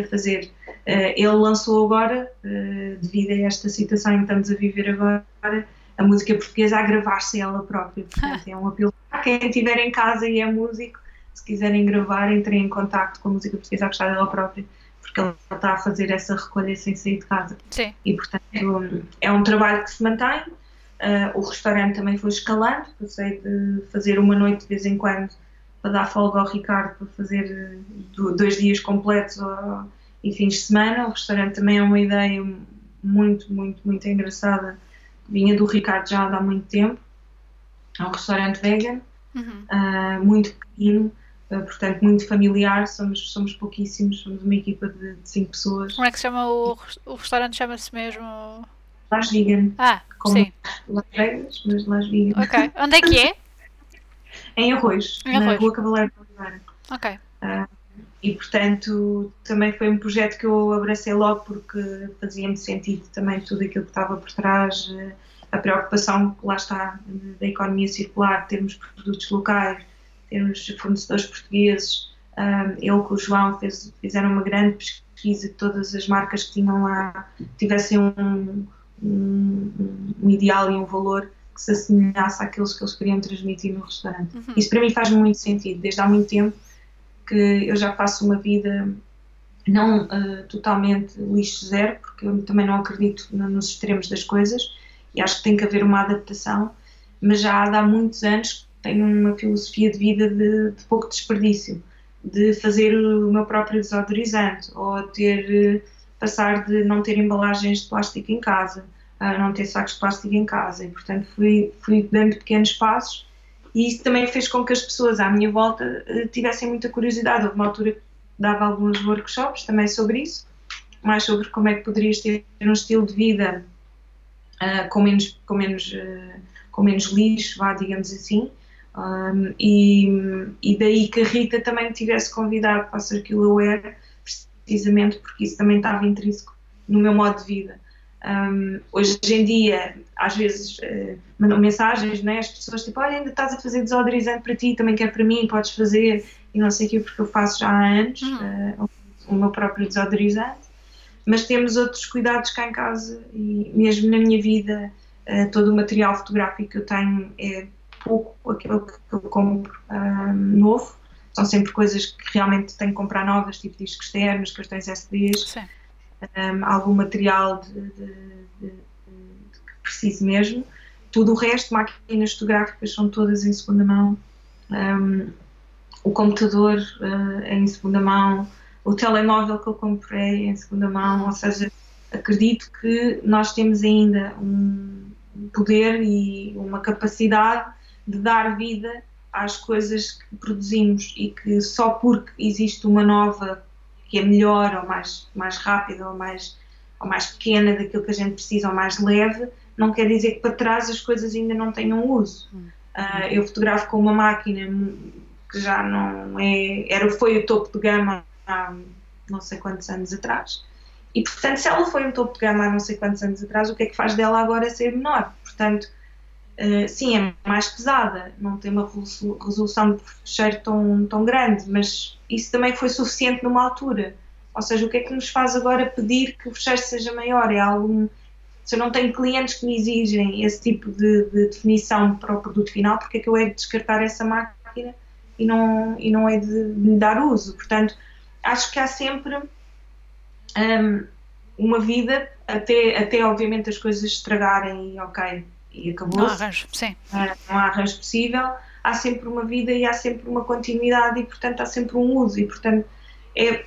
B: para fazer. Eh, ele lançou agora, eh, devido a esta situação em que estamos a viver agora, a música portuguesa a gravar-se ela própria. Portanto, é um apelo a quem estiver em casa e é músico, se quiserem gravar, entrem em contacto com a música portuguesa a gostar dela própria, porque ele está a fazer essa recolha sem sair de casa.
A: Sim.
B: E, portanto, é um trabalho que se mantém. Uh, o restaurante também foi escalando, passei de fazer uma noite de vez em quando para dar folga ao Ricardo para fazer do- dois dias completos uh, e fins de semana. O restaurante também é uma ideia muito, muito, muito engraçada. Vinha do Ricardo já há muito tempo. É um restaurante vegan,
A: Uhum.
B: uh, muito pequeno, uh, portanto muito familiar. Somos, somos pouquíssimos, somos uma equipa de, de cinco pessoas.
A: Como é que se chama o, o restaurante? Chama-se mesmo.
B: Las Vegan,
A: Ah,
B: como
A: sim.
B: Las Vegas, mas Las Vegan.
A: Ok. Onde é que é?
B: Em Arroz,
A: Em
B: na
A: Arroz.
B: Rua Cavaleiro de Oliveira.
A: Ok.
B: E, portanto, também foi um projeto que eu abracei logo porque fazia-me sentido também tudo aquilo que estava por trás, a preocupação, lá está, da economia circular, termos produtos locais, termos fornecedores portugueses. Ah, Eu com o João fez, fizeram uma grande pesquisa de todas as marcas que tinham lá, tivessem um, um, um ideal e um valor que se assemelhasse àqueles que eles queriam transmitir no restaurante.
A: Uhum.
B: Isso para mim faz muito sentido, desde há muito tempo que eu já faço uma vida não eh, totalmente lixo zero, porque eu também não acredito no- nos extremos das coisas e acho que tem que haver uma adaptação, mas já há, muitos anos tenho uma filosofia de vida de, de pouco desperdício, de fazer o meu próprio desodorizante ou ter, eh, passar de não ter embalagens de plástico em casa, a não ter sacos de plástico em casa e portanto fui, fui dando pequenos passos e isso também fez com que as pessoas à minha volta eh, tivessem muita curiosidade. Houve uma altura que dava alguns workshops também sobre isso, mais sobre como é que poderias ter um estilo de vida ah, com, menos, com, menos, ah, com menos lixo, vá, digamos assim. Um, e, e daí que a Rita também me tivesse convidado para a Circular Aware, precisamente porque isso também estava intrínseco no meu modo de vida. Um, hoje em dia, às vezes, eh, mandam mensagens, né? as pessoas tipo, olha, ainda estás a fazer desodorizante para ti, também quer para mim, podes fazer, e não sei o quê, porque eu faço já há anos eh, o meu próprio desodorizante, mas temos outros cuidados cá em casa e mesmo na minha vida, eh, todo o material fotográfico que eu tenho é pouco aquilo que eu compro novo, são sempre coisas que realmente tenho que comprar novas, tipo discos externos, cartões SDs,
A: Sim.
B: Um, algum material de, de- de- que preciso mesmo. Tudo o resto, máquinas fotográficas, são todas em segunda mão. Um, o computador uh, é em segunda mão. O telemóvel que eu comprei é em segunda mão. Ou seja, acredito que nós temos ainda um poder e uma capacidade de dar vida às coisas que produzimos e que só porque existe uma nova que é melhor ou mais, mais rápida ou mais, ou mais pequena daquilo que a gente precisa ou mais leve, não quer dizer que para trás as coisas ainda não tenham uso. Ah, eu fotografo com uma máquina que já não é, era, foi o topo de gama há não sei quantos anos atrás. E portanto, se ela foi um topo de gama há não sei quantos anos atrás, o que é que faz dela agora ser menor? Portanto, Uh, sim, é mais pesada, não tem uma resolu- resolução de fecheiro tão, tão grande, mas isso também foi suficiente numa altura. Ou seja, o que é que nos faz agora pedir que o fecheiro seja maior? É algum. Se eu não tenho clientes que me exigem esse tipo de, de definição para o produto final, porque é que eu hei de descartar essa máquina e não, e não é de, lhe dar uso. Portanto, acho que há sempre um, uma vida até, até obviamente as coisas estragarem ok, e acabou.
A: Não há arranjo, sim.
B: Uh, não há arranjo possível, há sempre uma vida e há sempre uma continuidade e portanto há sempre um uso e portanto é,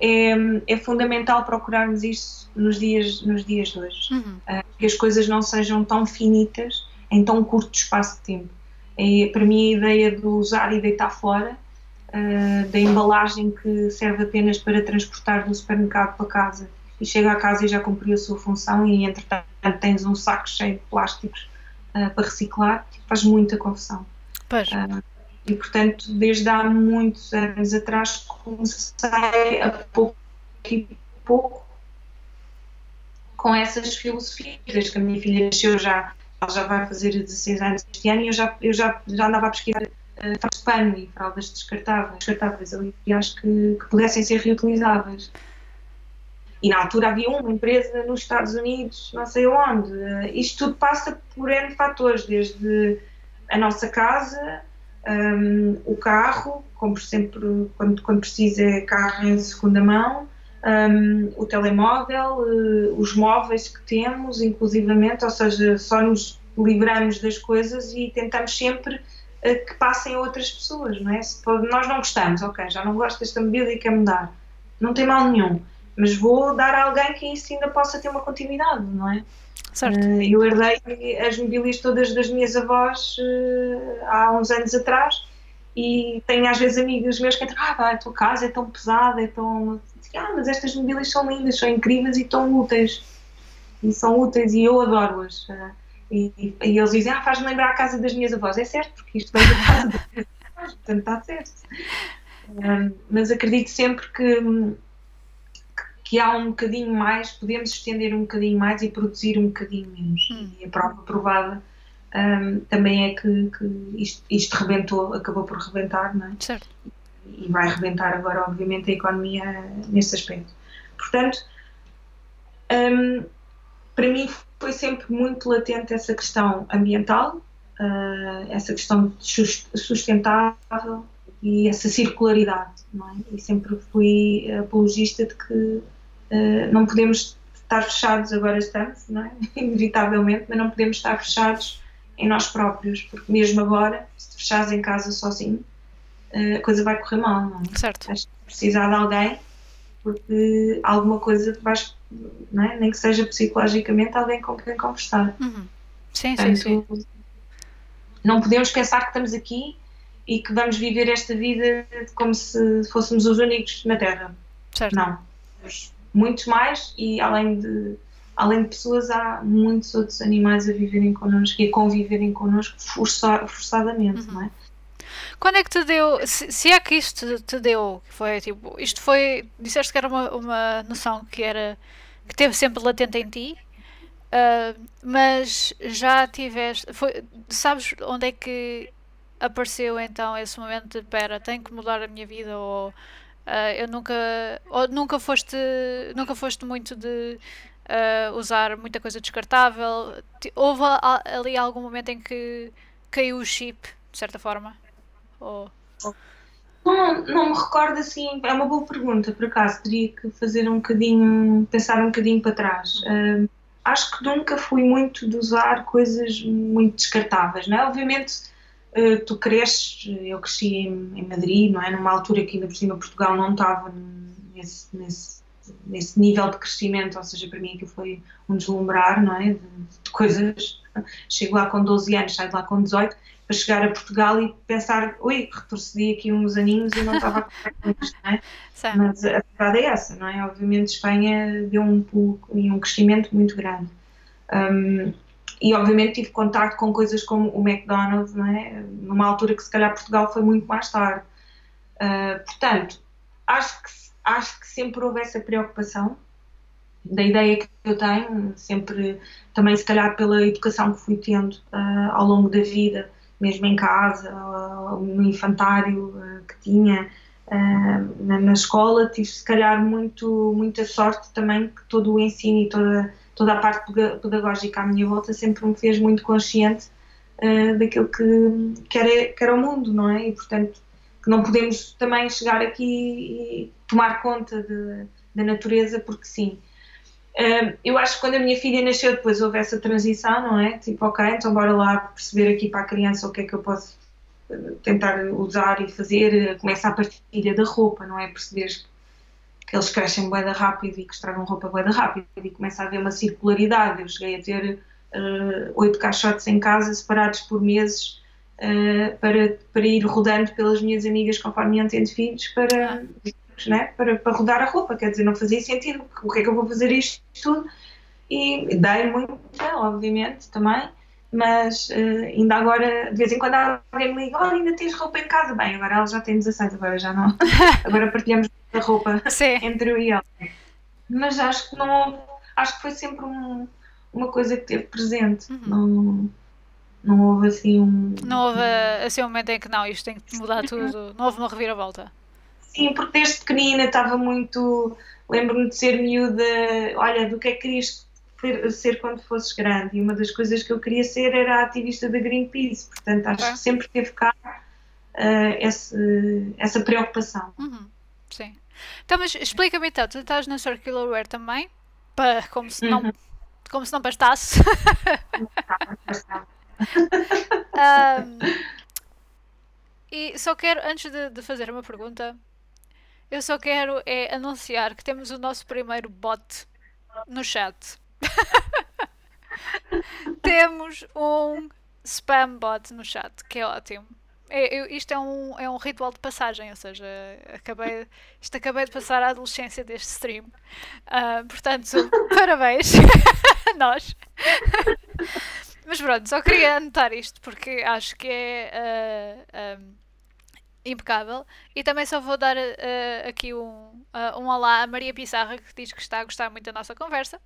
B: é, é fundamental procurarmos isso nos dias, nos dias de hoje. Uhum. Uh, que as coisas não sejam tão finitas em tão curto espaço de tempo. É, para mim a ideia de usar e deitar fora uh, da embalagem que serve apenas para transportar do supermercado para casa e chega a casa e já cumpriu a sua função e entretanto tens um saco cheio de plásticos uh, para reciclar, faz muita confusão.
A: Pois. Uh,
B: e portanto, desde há muitos anos atrás comecei a pouco e pouco com essas filosofias, desde que a minha filha nasceu já, ela já vai fazer 16 anos este ano e eu já, eu já, já andava a pesquisar uh, fraldas de pano e fraldas descartáveis, descartáveis e acho que, que pudessem ser reutilizáveis. E na altura havia uma empresa nos Estados Unidos, não sei onde. Isto tudo passa por N fatores, desde a nossa casa, um, o carro, compro sempre, quando, quando preciso, é carro em segunda mão, um, o telemóvel, uh, os móveis que temos, inclusivamente, ou seja, só nos livramos das coisas e tentamos sempre uh, que passem a outras pessoas, não é? Se nós não gostamos, ok, já não gosto desta medida e quer mudar, não tem mal nenhum mas vou dar a alguém que isso ainda possa ter uma continuidade, não é?
A: Certo. Uh,
B: eu herdei as mobílias todas das minhas avós uh, há uns anos atrás e tenho às vezes amigos meus que entram, ah, a tua casa é tão pesada, é tão. Ah, mas estas mobílias são lindas, são incríveis e tão úteis. E são úteis e eu adoro-as. Uh, e, e, eles dizem, ah, faz-me lembrar a casa das minhas avós. É certo, porque isto vem da casa das minhas avós, portanto está certo. mas acredito sempre que que há um bocadinho mais, podemos estender um bocadinho mais e produzir um bocadinho menos. Hum. E a prova provada um, também é que, que isto, isto, rebentou, acabou por rebentar, não é?
A: Certo.
B: E vai rebentar agora, obviamente, a economia nesse aspecto. Portanto, um, para mim foi sempre muito latente essa questão ambiental, uh, essa questão sustentável e essa circularidade, não é? E sempre fui apologista de que uh, não podemos estar fechados, agora estamos, não é? inevitavelmente, mas não podemos estar fechados em nós próprios, porque mesmo agora, se te fechares em casa sozinho, uh, a coisa vai correr mal, não é?
A: Certo.
B: Vais precisar de alguém, porque alguma coisa vais, não é? nem que seja psicologicamente, alguém com quem conversar.
A: Uhum. Sim, Portanto, sim, sim.
B: Não podemos pensar que estamos aqui e que vamos viver esta vida como se fôssemos os únicos na Terra.
A: Certo.
B: Não. Muitos mais e além de, além de pessoas há muitos outros animais a viverem connosco e a conviverem connosco força, forçadamente, uhum. não é?
A: Quando é que te deu, se, se, é que isto te deu, foi tipo, isto foi, disseste que era uma, uma noção que era, que teve sempre latente em ti, uh, mas já tiveste, foi, sabes onde é que apareceu então esse momento de espera, tenho que mudar a minha vida ou uh, eu nunca ou nunca foste nunca foste muito de uh, usar muita coisa descartável houve ali algum momento em que caiu o chip de certa forma ou.
B: Não, não me recordo assim, é uma boa pergunta, por acaso, teria que fazer um bocadinho, pensar um bocadinho para trás. Uh, acho que nunca fui muito de usar coisas muito descartáveis, não é? Obviamente tu cresces, eu cresci em, em, Madrid, não é? Numa altura que ainda por cima Portugal não estava nesse, nesse, nesse, nível de crescimento, ou seja, para mim aquilo foi um deslumbrar, não é? De, de coisas. Chego lá com 12 anos, saio de lá com 18, para chegar a Portugal e pensar, ui, retrocedi aqui uns aninhos e não estava a com isto, não é? Mas a verdade é essa, não é? Obviamente Espanha deu um pulo e um crescimento muito grande. Um, e obviamente tive contato com coisas como o McDonald's, não é? numa altura que se calhar Portugal foi muito mais tarde. Uh, portanto, acho que, acho que sempre houve essa preocupação da ideia que eu tenho, sempre também se calhar pela educação que fui tendo uh, ao longo da vida, mesmo em casa, uh, no infantário que tinha, na, na, escola, tive se calhar muito, muita sorte também que todo o ensino e toda toda a parte pedagógica à minha volta sempre me fez muito consciente uh, daquilo que, que, era, que era o mundo, não é? E portanto que não podemos também chegar aqui e tomar conta de, da natureza, porque sim. Uh, eu acho que quando a minha filha nasceu, depois houve essa transição, não é? Tipo, ok, então bora lá perceber aqui para a criança o que é que eu posso tentar usar e fazer. Começa a partilha da roupa, não é? Perceber que eles crescem boeda rápido e que estragam roupa boeda rápido e começa a haver uma circularidade. Eu cheguei a ter uh, oito caixotes em casa separados por meses uh, para, para ir rodando pelas minhas amigas conforme iam tendo filhos para, né, para, para rodar a roupa. Quer dizer, não fazia sentido. O que é que eu vou fazer isto tudo? E dei muito, obviamente, também mas uh, ainda agora, de vez em quando alguém me liga, olha, ainda tens roupa em casa? Bem, agora ela já tem 16, agora já não. agora partilhamos a roupa Sim. entre eu e ela. Mas acho que não acho que foi sempre um, uma coisa que teve presente. Uhum. Não, não houve assim um.
A: Não houve assim um momento em que não, isto tem que mudar tudo. Não houve uma reviravolta.
B: Sim, porque desde pequenina estava muito. Lembro-me de ser miúda, olha, do que é que querias ser, quando fosses grande. E uma das coisas que eu queria ser era a ativista da Greenpeace. Portanto, acho que sempre teve cá uh, esse, essa preocupação.
A: Uhum. Sim. Então, mas explica-me então, tu estás na Circular Wear também? Para, como se não, uhum. como se não bastasse. um, e só quero, antes de, de fazer uma pergunta, eu só quero é anunciar que temos o nosso primeiro bot no chat. Temos um spam bot no chat, que é ótimo. É, eu, isto é um, é um ritual de passagem, ou seja, acabei, isto acabei de passar a adolescência deste stream. Uh, portanto, parabéns a nós. Mas pronto, só queria anotar isto porque acho que é uh, um, impecável. E também só vou dar uh, aqui um, um olá a Maria Pissarra que diz que está a gostar muito da nossa conversa.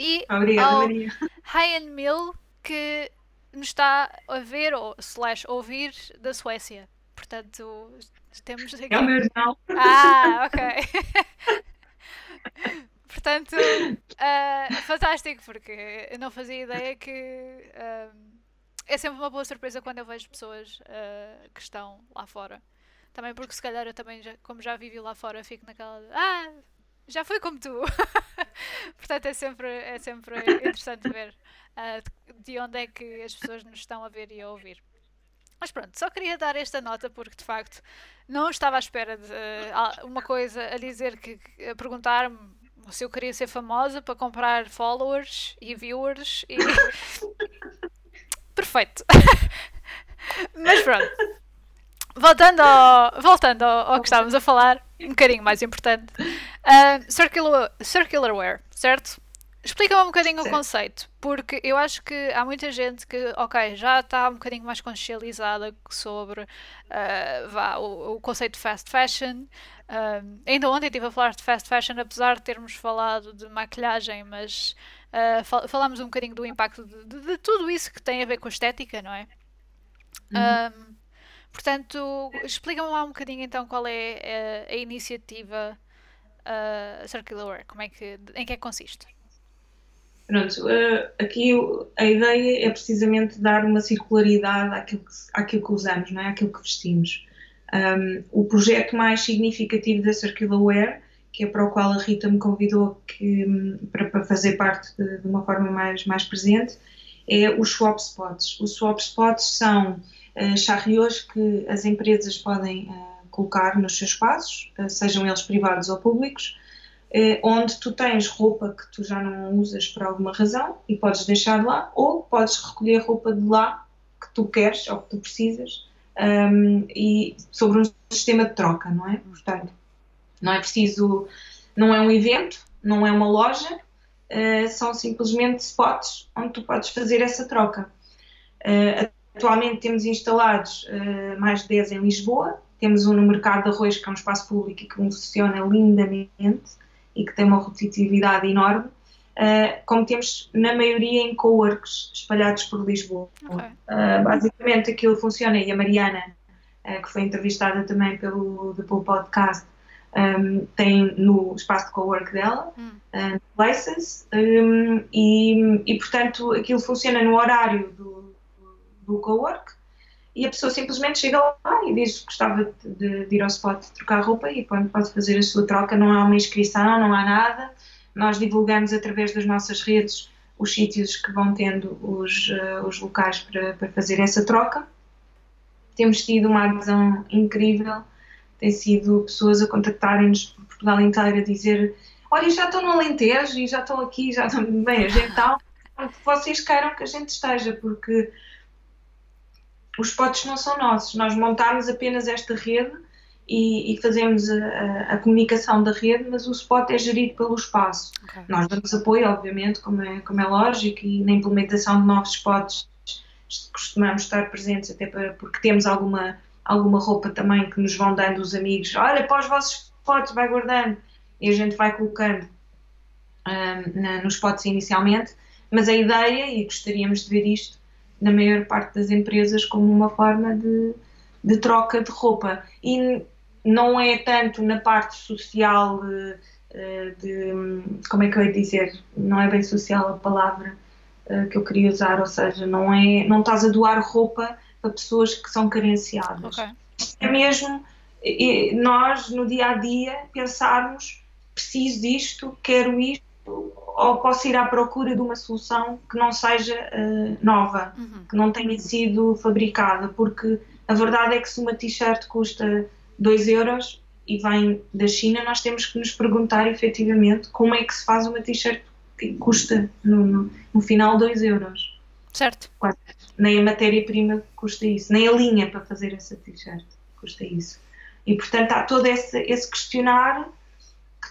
A: E
B: Obrigada, ao
A: Maria. Ryan Mill, que nos está a ver ou slash ouvir da Suécia. Portanto, temos aqui.
B: É o meu irmão.
A: Ah, ok. Portanto, uh, fantástico, porque eu não fazia ideia que uh, é sempre uma boa surpresa quando eu vejo pessoas uh, que estão lá fora. Também porque se calhar eu também, já, como já vivi lá fora, fico naquela. Ah, já foi como tu. Portanto, é sempre, é sempre interessante ver uh, de onde é que as pessoas nos estão a ver e a ouvir. Mas pronto, só queria dar esta nota porque de facto não estava à espera de uh, uma coisa a dizer que a perguntar-me se eu queria ser famosa para comprar followers e viewers e perfeito. Mas pronto. Voltando ao, voltando ao, ao que estávamos a falar, um bocadinho mais importante. Uh, circular, circular wear, certo? Explica-me um bocadinho Sim. o conceito, porque eu acho que há muita gente que, ok, já está um bocadinho mais consciencializada sobre uh, vá, o, o, conceito de fast fashion. Uh, ainda ontem estive a falar de fast fashion, apesar de termos falado de maquilhagem, mas uh, fal falámos um bocadinho do impacto de, de, de, tudo isso que tem a ver com estética, não é? Uhum. Portanto, explica-me lá um bocadinho então qual é a, a iniciativa uh, Circular Wear, como é que, em que é que consiste?
B: Pronto, uh, aqui a ideia é precisamente dar uma circularidade àquilo que, àquilo que usamos, não é? àquilo que vestimos. Um, o projeto mais significativo da Circular Wear, que é para o qual a Rita me convidou que, para, para, fazer parte de, de, uma forma mais, mais presente, é os swap spots. Os swap spots são uh, charriots que as empresas podem uh, colocar nos seus espaços, uh, sejam eles privados ou públicos, eh, onde tu tens roupa que tu já não usas por alguma razão e podes deixar lá, ou podes recolher roupa de lá que tu queres ou que tu precisas um, e sobre um sistema de troca, não é? Portanto, não é preciso, não é um evento, não é uma loja, uh, são simplesmente spots onde tu podes fazer essa troca. Uh, atualmente temos instalados uh, mais de 10 em Lisboa, temos um no Mercado de Arroz, que é um espaço público que funciona lindamente e que tem uma rotatividade enorme, uh, como temos na maioria em coworks espalhados por Lisboa. Okay. Uh, basicamente aquilo funciona e a Mariana, que foi entrevistada também pelo The Pool Podcast, um, tem no espaço de cowork dela, hum. Places, um, e, e portanto aquilo funciona no horário do, do cowork e a pessoa simplesmente chega lá e diz gostava de, de ir ao spot trocar roupa e pode, pode fazer a sua troca, não há uma inscrição, não há nada. Nós divulgamos através das nossas redes os sítios que vão tendo os, uh, os locais para, para fazer essa troca. Temos tido uma adesão incrível, tem sido pessoas a contactarem-nos por Portugal inteiro a dizer olha, já estou no Alentejo e já estou aqui, já estou bem, a gente está vocês queiram que a gente esteja, porque os potes não são nossos. Nós montámos apenas esta rede e, e fazemos a, a, a, comunicação da rede, mas o spot é gerido pelo espaço. Okay. Nós damos apoio, obviamente, como é, como é lógico, e na implementação de novos spots costumamos estar presentes, até para, porque temos alguma, alguma roupa também que nos vão dando os amigos. Olha, para os vossos spots, vai guardando. E a gente vai colocando um, na, nos spots inicialmente, mas a ideia, e gostaríamos de ver isto, na maior parte das empresas como uma forma de, de troca de roupa. E não é tanto na parte social de, eh, de, como é que eu ia dizer, não é bem social a palavra eh, que eu queria usar, ou seja, não é, não estás a doar roupa para pessoas que são carenciadas. Okay. É mesmo nós no dia a dia pensarmos preciso disto, quero isto, ou posso ir à procura de uma solução que não seja uh, nova, uhum. que não tenha sido fabricada, porque a verdade é que se uma t-shirt custa 2 euros e vem da China, nós temos que nos perguntar efetivamente como é que se faz uma t-shirt que custa no, no, no final 2 euros.
A: Certo.
B: Quase. Nem a matéria-prima custa isso, nem a linha para fazer essa t-shirt custa isso. E portanto há todo esse, esse questionar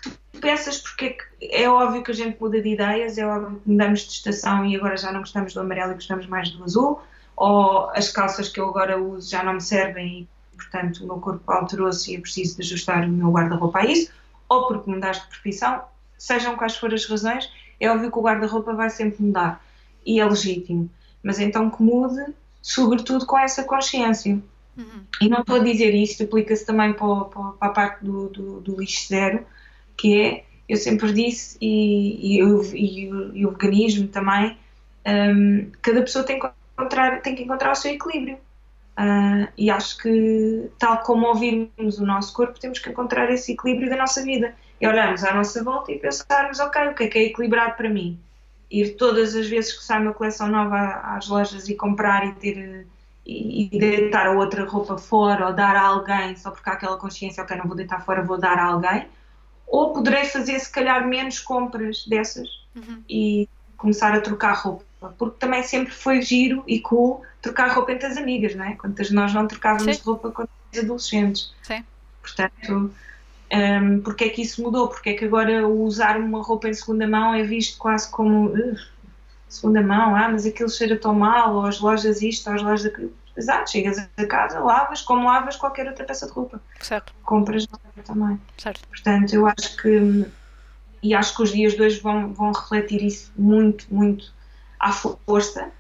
B: que tu pensas porque é, é óbvio que a gente muda de ideias, é óbvio que mudamos de estação e agora já não gostamos do amarelo e gostamos mais do azul, ou as calças que eu agora uso já não me servem e, portanto, o meu corpo alterou-se e eu preciso de ajustar o meu guarda-roupa a isso, ou porque mudaste de profissão, sejam quais forem as razões, é óbvio que o guarda-roupa vai sempre mudar e é legítimo, mas então que mude, sobretudo com essa consciência. Uhum. E não estou a dizer isto, aplica-se também para, para, para, a parte do, do, do lixo zero, que é, eu sempre disse, e, e, e, e o veganismo também, um, cada pessoa tem que, encontrar, tem que encontrar o seu equilíbrio. Uh, e acho que, tal como ouvirmos o nosso corpo, temos que encontrar esse equilíbrio da nossa vida. E olharmos à nossa volta e pensarmos, ok, o que é que é equilibrado para mim? Ir todas as vezes que sai uma coleção nova às lojas e comprar e ter e, e deitar a outra roupa fora ou dar a alguém só porque há aquela consciência, ok, não vou deitar fora, vou dar a alguém ou poderei fazer se calhar menos compras dessas uhum. e começar a trocar roupa, porque também sempre foi giro e cool trocar roupa entre as amigas, não é? Quantas nós não trocávamos Sim. roupa com os adolescentes.
A: Sim.
B: Portanto, um, porque é que isso mudou? Porque é que agora usar uma roupa em segunda mão é visto quase como uh, segunda mão, ah, mas aquilo cheira tão mal, ou as lojas isto, ou as lojas aquilo. Exato, chegas a casa, lavas como lavas qualquer outra peça de roupa.
A: Certo.
B: Compras também.
A: Certo.
B: Portanto, eu acho que e acho que os dias de hoje vão, vão refletir isso muito, muito à força,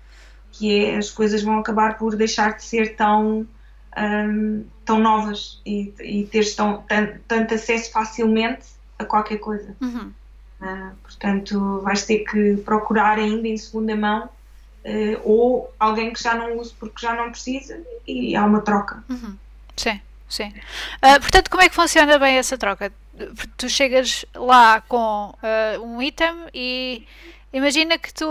B: que é as coisas vão acabar por deixar de ser tão, um, tão novas e, e teres tão, tanto, tanto acesso facilmente a qualquer coisa.
A: Uhum.
B: Uh, portanto, vais ter que procurar ainda em segunda mão uh, ou alguém que já não use porque já não precisa e há uma troca.
A: Uhum. Sim, sim. Uh, portanto, como é que funciona bem essa troca? Tu chegas lá com uh, um item e imagina que tu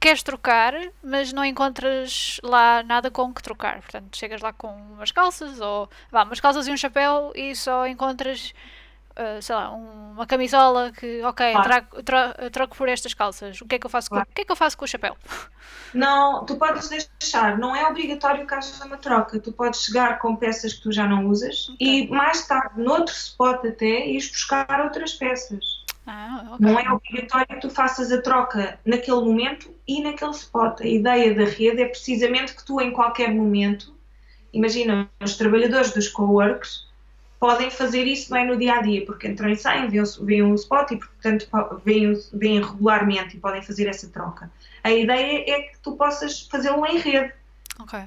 A: queres trocar, mas não encontras lá nada com que trocar. Portanto, chegas lá com umas calças ou vá, umas calças e um chapéu e só encontras uh, sei lá, um, uma camisola que, ok, claro. trago, tro, troco por estas calças. O que é que eu faço claro. com, o que é que eu faço com o chapéu?
B: Não, tu podes deixar, não é obrigatório que haja uma troca. Tu podes chegar com peças que tu já não usas okay. e mais tarde, noutro spot até, ires buscar outras peças.
A: Ah, okay.
B: Não é obrigatório que tu faças a troca naquele momento e naquele spot. A ideia da rede é precisamente que tu, em qualquer momento, imagina, os trabalhadores dos coworks podem fazer isso é no dia a dia, porque entram e saem, veem, um spot e, portanto, veem regularmente e podem fazer essa troca. A ideia é que tu possas fazê-lo em rede.
A: Ok.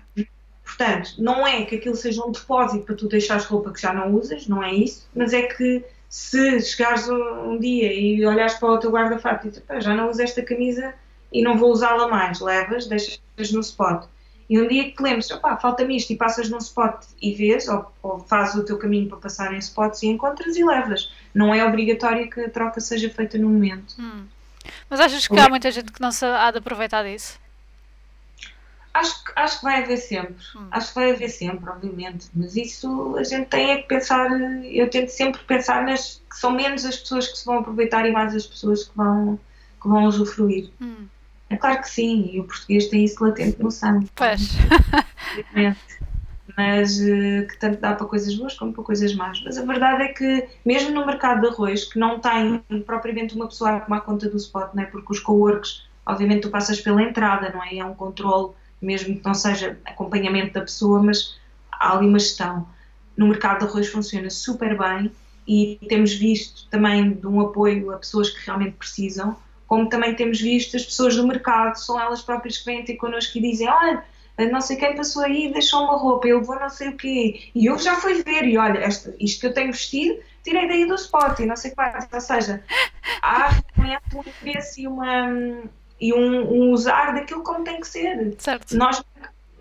B: Portanto, não é que aquilo seja um depósito para tu deixares roupa que já não usas, não é isso, mas é que se chegares um dia e olhares para o teu guarda-fato e dizes, já não uso esta camisa e não vou usá-la mais, levas, deixas no spot. E um dia que te lembres, opá, falta-me isto e passas num spot e vês, ou, ou fazes o teu caminho para passar em spots e encontras e levas. Não é obrigatório que a troca seja feita no momento.
A: Hum. Mas achas que há muita gente que não se há de aproveitar disso?
B: Acho, acho que vai haver sempre. Hum. Acho que vai haver sempre, obviamente. Mas isso a gente tem é que pensar. Eu tento sempre pensar nas que são menos as pessoas que se vão aproveitar e mais as pessoas que vão, que vão usufruir. Hum. É claro que sim, e o português tem isso latente no sangue.
A: Pois.
B: Mas eh, que tanto dá para coisas boas como para coisas más. Mas a verdade é que, mesmo no mercado de arroz, que não tem propriamente uma pessoa a tomar conta do spot, não é? porque os co-works, obviamente, tu passas pela entrada, não é? É um controle, mesmo que não seja acompanhamento da pessoa, mas há ali uma gestão. No mercado de arroz funciona super bem e temos visto também de um apoio a pessoas que realmente precisam como também temos visto as pessoas do mercado, são elas próprias que vêm ter connosco e dizem: Olha, não sei quem passou aí e deixou uma roupa, eu vou não sei o quê. E eu já fui ver, e olha, esta, isto que eu tenho vestido, tirei daí do spot e não sei quais. Ou seja, há realmente um interesse e, uma, e um, um, usar daquilo como tem que ser.
A: Certo.
B: Nós,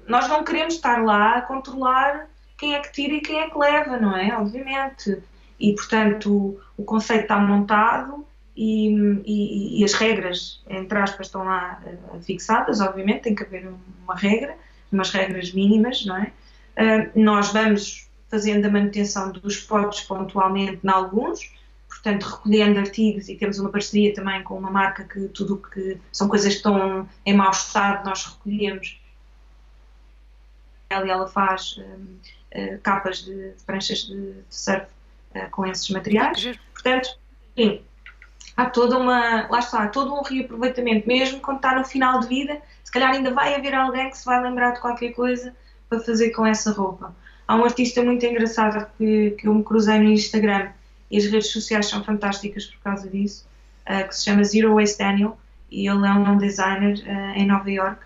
B: nós não queremos estar lá a controlar quem é que tira e quem é que leva, não é? Obviamente. E, portanto, o, o conceito está montado e, e, e, as regras, entre aspas, estão lá uh, fixadas, obviamente, tem que haver uma regra, umas regras mínimas, não é? Uh, nós vamos fazendo a manutenção dos potes pontualmente em alguns, portanto, recolhendo artigos e temos uma parceria também com uma marca que tudo que são coisas que estão em mau estado, nós recolhemos. Ela, ela faz uh, capas de, de, pranchas de, de surf com esses materiais. Portanto, sim, há toda uma, lá está, há todo um reaproveitamento, mesmo quando está no final de vida, se calhar ainda vai haver alguém que se vai lembrar de qualquer coisa para fazer com essa roupa. Há um artista muito engraçado que, que eu me cruzei no Instagram e as redes sociais são fantásticas por causa disso, uh, que se chama Zero Waste Daniel e ele é um designer uh, em Nova York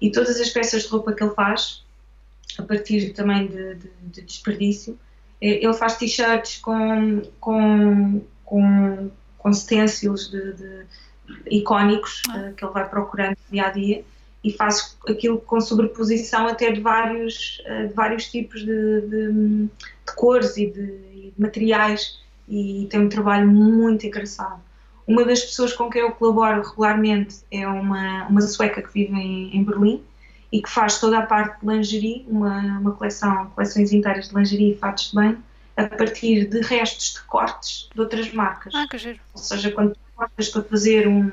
B: e todas as peças de roupa que ele faz, a partir também de, de, de desperdício, eh, ele faz t-shirts com, com, com com stencils de, de icónicos uh, que ele vai procurando dia a dia e faz aquilo com sobreposição até de vários, uh, de vários tipos de, de, de cores e de, de, materiais e tem um trabalho muito engraçado. Uma das pessoas com quem eu colaboro regularmente é uma, uma sueca que vive em, em Berlim e que faz toda a parte de lingerie, uma, uma coleção, coleções inteiras de lingerie e fatos de banho, a partir de restos de cortes de outras marcas.
A: Ah, que giro.
B: Ou seja, quando cortas para fazer um,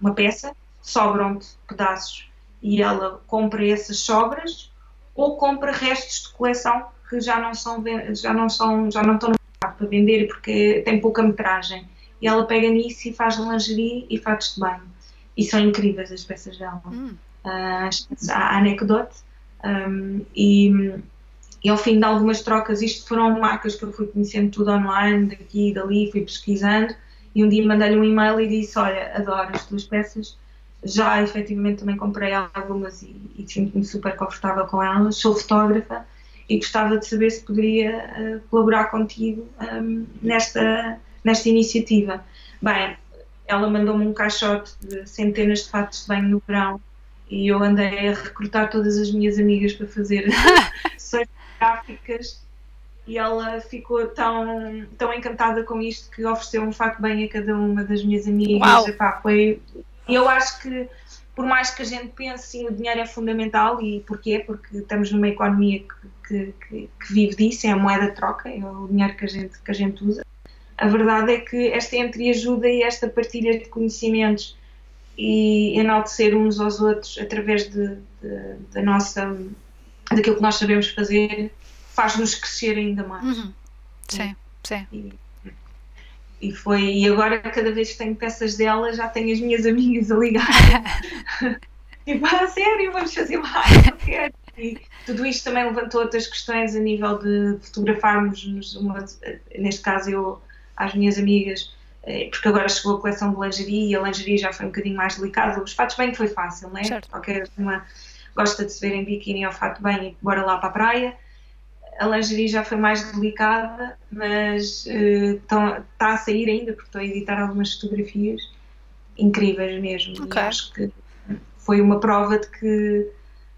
B: uma peça, sobram-te pedaços e ela compra essas sobras ou compra restos de coleção que já não são já não são já não estão no mercado para vender porque tem pouca metragem e ela pega nisso e faz lingerie e fatos de banho e são incríveis as peças dela hum. uh, a anecdote um, e e ao fim de algumas trocas, isto foram marcas que eu fui conhecendo tudo online, daqui e dali, fui pesquisando, e um dia mandei-lhe um e-mail e disse: Olha, adoro as tuas peças, já efetivamente também comprei algumas e, e sinto-me super confortável com elas, sou fotógrafa e gostava de saber se poderia uh, colaborar contigo um, nesta, nesta iniciativa. Bem, ela mandou-me um caixote de centenas de fatos de banho no verão e eu andei a recrutar todas as minhas amigas para fazer gráficas e ela ficou tão, tão encantada com isto que ofereceu um fato bem a cada uma das minhas amigas. Epá, foi, eu acho que por mais que a gente pense sim, o dinheiro é fundamental e porquê? Porque estamos numa economia que, que, que, vive disso, é a moeda de troca, é o dinheiro que a gente, que a gente usa. A verdade é que esta entreajuda e esta partilha de conhecimentos e enaltecer uns aos outros através de, de, da nossa daquilo que nós sabemos fazer faz-nos crescer ainda mais.
A: Uhum. Sim, sim.
B: E, e, foi, e agora cada vez que tenho peças dela já tenho as minhas amigas a ligar. tipo, ah, sério, vamos fazer mais, E tudo isto também levantou outras questões a nível de fotografarmos, uma, neste caso eu, às minhas amigas, eh, porque agora chegou a coleção de lingerie e a lingerie já foi um bocadinho mais delicada. Os fatos bem que foi fácil, não é?
A: Certo.
B: Qualquer uma gosta de se ver em biquíni ou fato bem e bora lá para a praia. A lingerie já foi mais delicada, mas está uh, a sair ainda, porque estou a editar algumas fotografias incríveis mesmo.
A: Okay.
B: E acho que foi uma prova de que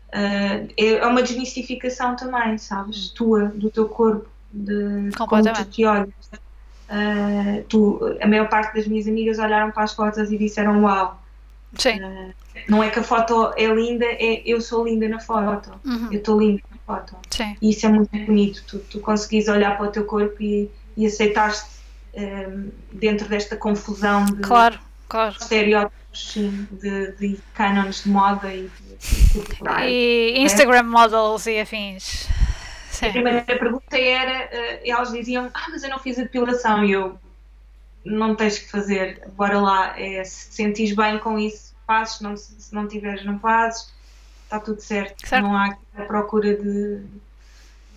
B: Uh, é uma desmistificação também, sabes? Hum. Tua, do teu corpo, de como tu te olhas. Uh, tu, a maior parte das minhas amigas olharam para as fotos e disseram uau.
A: Sim. Uh,
B: não é que a foto é linda, é eu sou linda na foto. Uhum. Eu estou linda na foto.
A: Sim.
B: E isso é muito bonito. Tu, tu conseguis olhar para o teu corpo e, e aceitar-te um, dentro desta confusão de
A: claro, claro.
B: estereótipos sim, de, de cânones de moda e
A: de, E Instagram models e afins.
B: Sim. A primeira pergunta era, uh, elas diziam, ah, mas eu não fiz a depilação e eu não tens que fazer, bora lá, é, se te sentires bem com isso, fazes, não, se não tiveres, não fazes, está tudo certo. certo. Não há a procura de,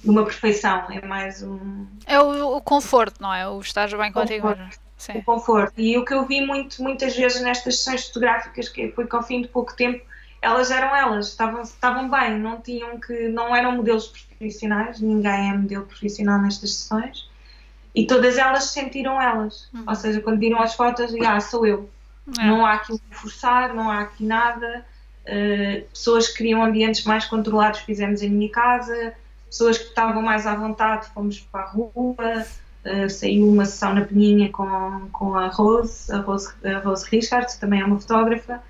B: de, uma perfeição, é mais um.
A: É o, o conforto, não é? O estar bem contigo.
B: Sim. O conforto. E o que eu vi muito, muitas vezes nestas sessões fotográficas, que foi que ao fim de pouco tempo elas eram elas, estavam, estavam bem, não tinham que, não eram modelos profissionais, ninguém é modelo profissional nestas sessões, e todas elas se sentiram elas. Uhum. Ou seja, quando viram as fotos, ah, sou eu. É. Não há aqui forçar, não há aqui nada. Uh, pessoas que queriam ambientes mais controlados fizemos em minha casa, pessoas que estavam mais à vontade fomos para a rua, uh, saiu uma sessão na Peninha com, com a Rose, a Rose, a Rose Richards, que também é uma fotógrafa,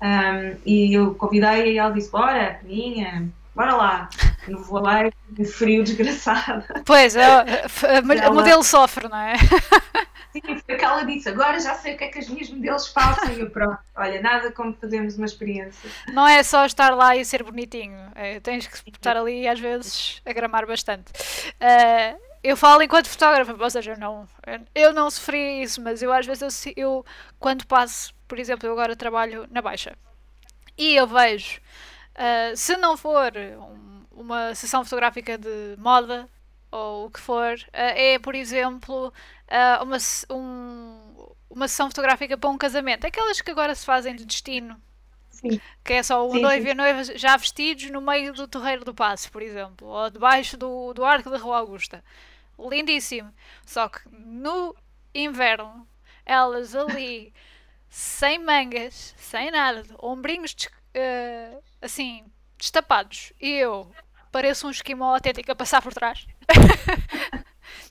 B: um, e eu convidei e ela disse: Bora, Peninha, bora lá. No vou lá, um frio desgraçado.
A: Pois, é, a, modelo sofre, não é?
B: Sim, foi ela disse: Agora já sei o que é que as minhas modelos façam. E eu, pronto, olha, nada como fazermos uma experiência.
A: Não é só estar lá e ser bonitinho, é, tens que estar ali às vezes a gramar bastante. Uh, eu falo enquanto fotógrafa, ou seja, não, eu não sofri isso, mas eu às vezes eu, eu quando passo por exemplo, eu agora trabalho na Baixa e eu vejo, uh, se não for um, uma sessão fotográfica de moda ou o que for, uh, é, por exemplo, uh, uma, um, uma sessão fotográfica para um casamento, aquelas que agora se fazem de destino.
B: Sim.
A: Que é só o noivo e a noiva já vestidos no meio do terreiro do passo, por exemplo, ou debaixo do, do arco da Rua Augusta. Lindíssimo. Só que no inverno, elas ali sem mangas, sem nada, ombrinhos uh, assim, destapados. E eu pareço um esquimó autêntico a passar por trás.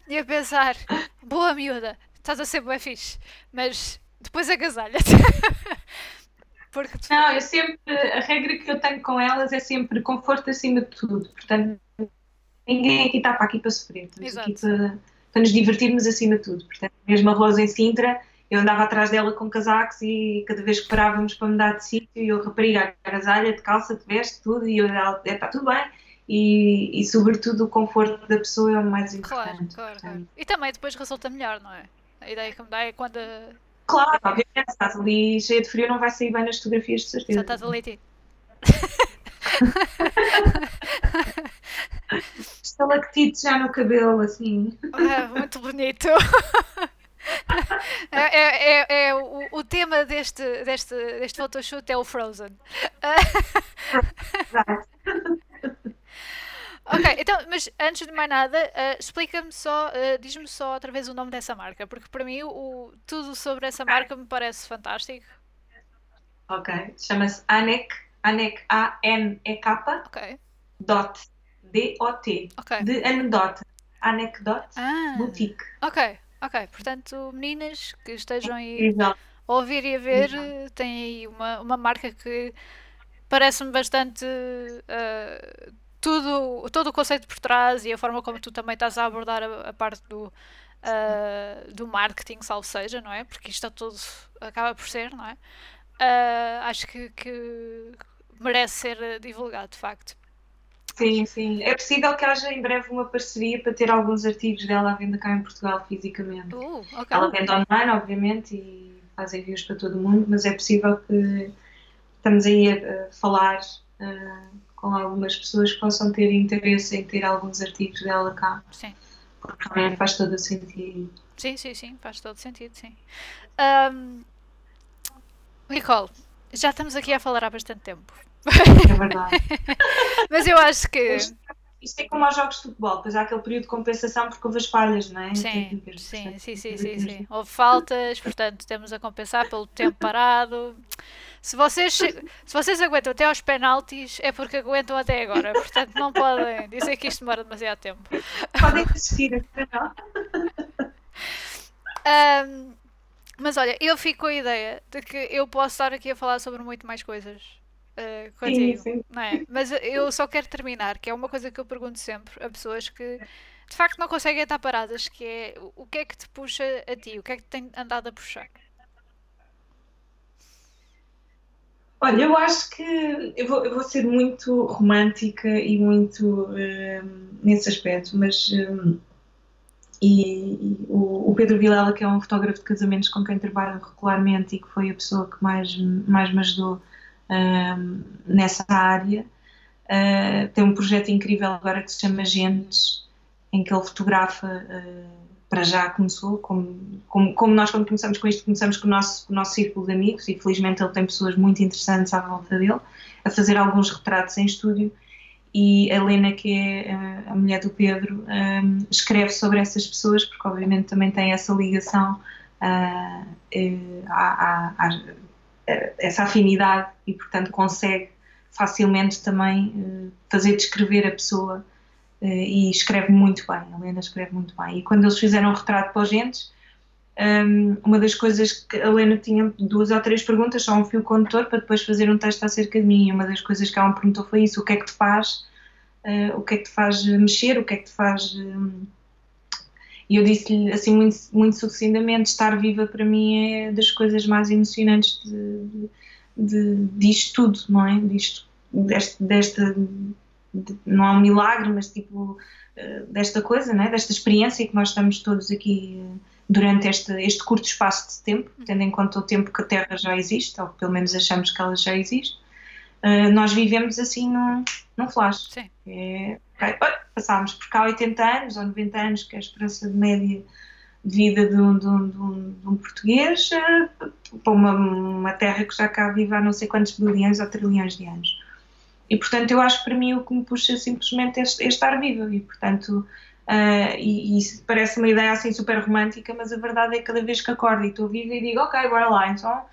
A: e a pensar, boa miúda, estás a ser boa fixe, mas depois agasalha-te.
B: Porque tu... Não, eu sempre, a regra que eu tenho com elas é sempre conforto acima de tudo. Portanto, ninguém aqui está para aqui para sofrer. Estamos aqui para, para nos divertirmos acima de tudo. Portanto, mesmo a Rosa em Sintra, eu andava atrás dela com casacos e cada vez que parávamos para mudar de sítio, eu rapariga, agasalha, de calça, de veste, tudo, e eu, ela, está tudo bem. E, e, sobretudo o conforto da pessoa é o mais importante.
A: Claro, claro, claro. E também depois resulta melhor, não é? A ideia que me dá é quando.
B: Claro, obviamente, se estás ali cheia de frio, não vai sair bem nas fotografias, de certeza.
A: Só estás a leite.
B: Estalactite já no cabelo, assim.
A: É, muito bonito. É, é, é, é o, o, tema deste, deste, deste photoshoot é o Frozen. ok, então, mas antes de mais nada, uh, explica-me só, uh, diz-me só outra vez o nome dessa marca, porque para mim o, tudo sobre essa marca me parece fantástico.
B: Ok, chama-se ANEC, ANEC A-N-E-K,
A: ok.
B: dot, D-O-T,
A: okay.
B: de anedota, Anecdote
A: ah,
B: Boutique.
A: Ok, Ok, portanto, meninas que estejam aí a ouvir e a ver, Exato. têm aí uma, uma marca que parece-me bastante uh, tudo, todo o conceito por trás e a forma como tu também estás a abordar a, a parte do, uh, do marketing, salvo seja, não é? Porque isto é tudo acaba por ser, não é? Uh, acho que, que merece ser divulgado, de facto.
B: Sim, sim. É possível que haja em breve uma parceria para ter alguns artigos dela à venda cá em Portugal fisicamente.
A: Uh, okay.
B: Ela vende online, obviamente, e faz envios para todo o mundo, mas é possível que estamos aí a, a falar uh, com algumas pessoas que possam ter interesse em ter alguns artigos dela cá.
A: Sim.
B: Porque também faz todo o sentido.
A: Sim, sim, sim, faz todo sentido, sim. Um, Nicole, já estamos aqui a falar há bastante tempo.
B: É verdade.
A: Mas eu acho que.
B: Isto é como aos jogos de futebol, depois há aquele período de compensação porque houve as falhas, não é?
A: Sim, sim, sim, sim, sim, sim. Houve faltas, portanto temos a compensar pelo tempo parado. Se vocês, se vocês aguentam até aos penaltis, é porque aguentam até agora. Portanto, não podem dizer que isto demora demasiado tempo.
B: Podem desistir, não.
A: Um, mas olha, eu fico com a ideia de que eu posso estar aqui a falar sobre muito mais coisas uh, contigo, sim, sim. não é? Mas eu só quero terminar, que é uma coisa que eu pergunto sempre a pessoas que de facto não conseguem estar paradas, que é o que é que te puxa a ti, o que é que te tem andado a puxar?
B: Olha, eu acho que eu vou, eu vou ser muito romântica e muito uh, nesse aspecto, mas uh, e, e o, o, Pedro Vilela, que é um fotógrafo de casamentos com quem trabalho regularmente e que foi a pessoa que mais, mais me ajudou uh, nessa área, tem um projeto incrível agora que se chama Gentes, em que ele fotografa para já começou, como, como, como, nós quando começamos com isto, começamos com o nosso, com o nosso círculo de amigos e felizmente ele tem pessoas muito interessantes à volta dele, a fazer alguns retratos em estúdio. E a Helena, que é a mulher do Pedro, escreve sobre essas pessoas porque obviamente também tem essa ligação, uh, a, a, a, essa afinidade e portanto consegue facilmente também uh, fazer descrever a pessoa eh, e escreve muito bem, a Helena escreve muito bem. E quando eles fizeram o retrato para os gentes, um, uma das coisas que a Helena tinha duas ou três perguntas, só um fio condutor, para depois fazer um texto acerca de mim. E uma das coisas que ela me perguntou foi isso: o que é que te faz, o que é que te faz mexer, o que é que te faz. E eu disse-lhe assim muito, muito sucintamente: estar viva para mim é das coisas mais emocionantes de, de, de, disto tudo, não é? Disto, deste, desta não é um milagre, mas tipo eh, desta coisa, né? desta experiência que nós estamos todos aqui eh, durante este, este curto espaço de tempo, tendo em conta o tempo que a Terra já existe, ou pelo menos achamos que ela já existe, uh, nós vivemos assim num, num flash.
A: Sim.
B: É, okay, passámos por cá 80 anos ou 90 anos, que é a esperança de média de vida de um, de um, de um, de um português, uh, para uma, uma Terra que já cá vive há não sei quantos bilhões ou trilhões de anos. E, portanto, eu acho que para mim o que me puxa simplesmente é, é estar viva. E, portanto, uh, e, e parece uma ideia assim super romântica, mas a verdade é que cada vez que acordo e estou viva e digo, ok, bora lá, então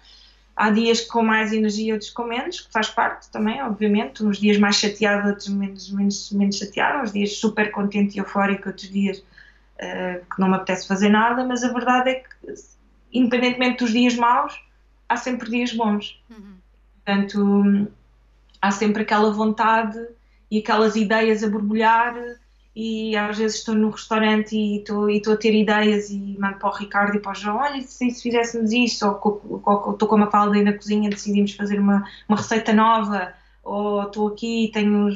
B: há dias com mais energia, outros com menos, que faz parte também, obviamente, uns dias mais chateado, outros menos, menos, menos chateado, uns dias super contente e eufórico, outros dias uh, que não me apetece fazer nada, mas a verdade é que, independentemente dos dias maus, há sempre dias bons. Uhum. Portanto, há sempre aquela vontade e aquelas ideias a borbulhar e às vezes estou no restaurante e estou, e estou a ter ideias e mando para o Ricardo e para o João, olha, se, se fizéssemos isto, ou, ou, ou, estou com uma falda na cozinha decidimos fazer uma, uma receita nova, ou estou aqui e tenho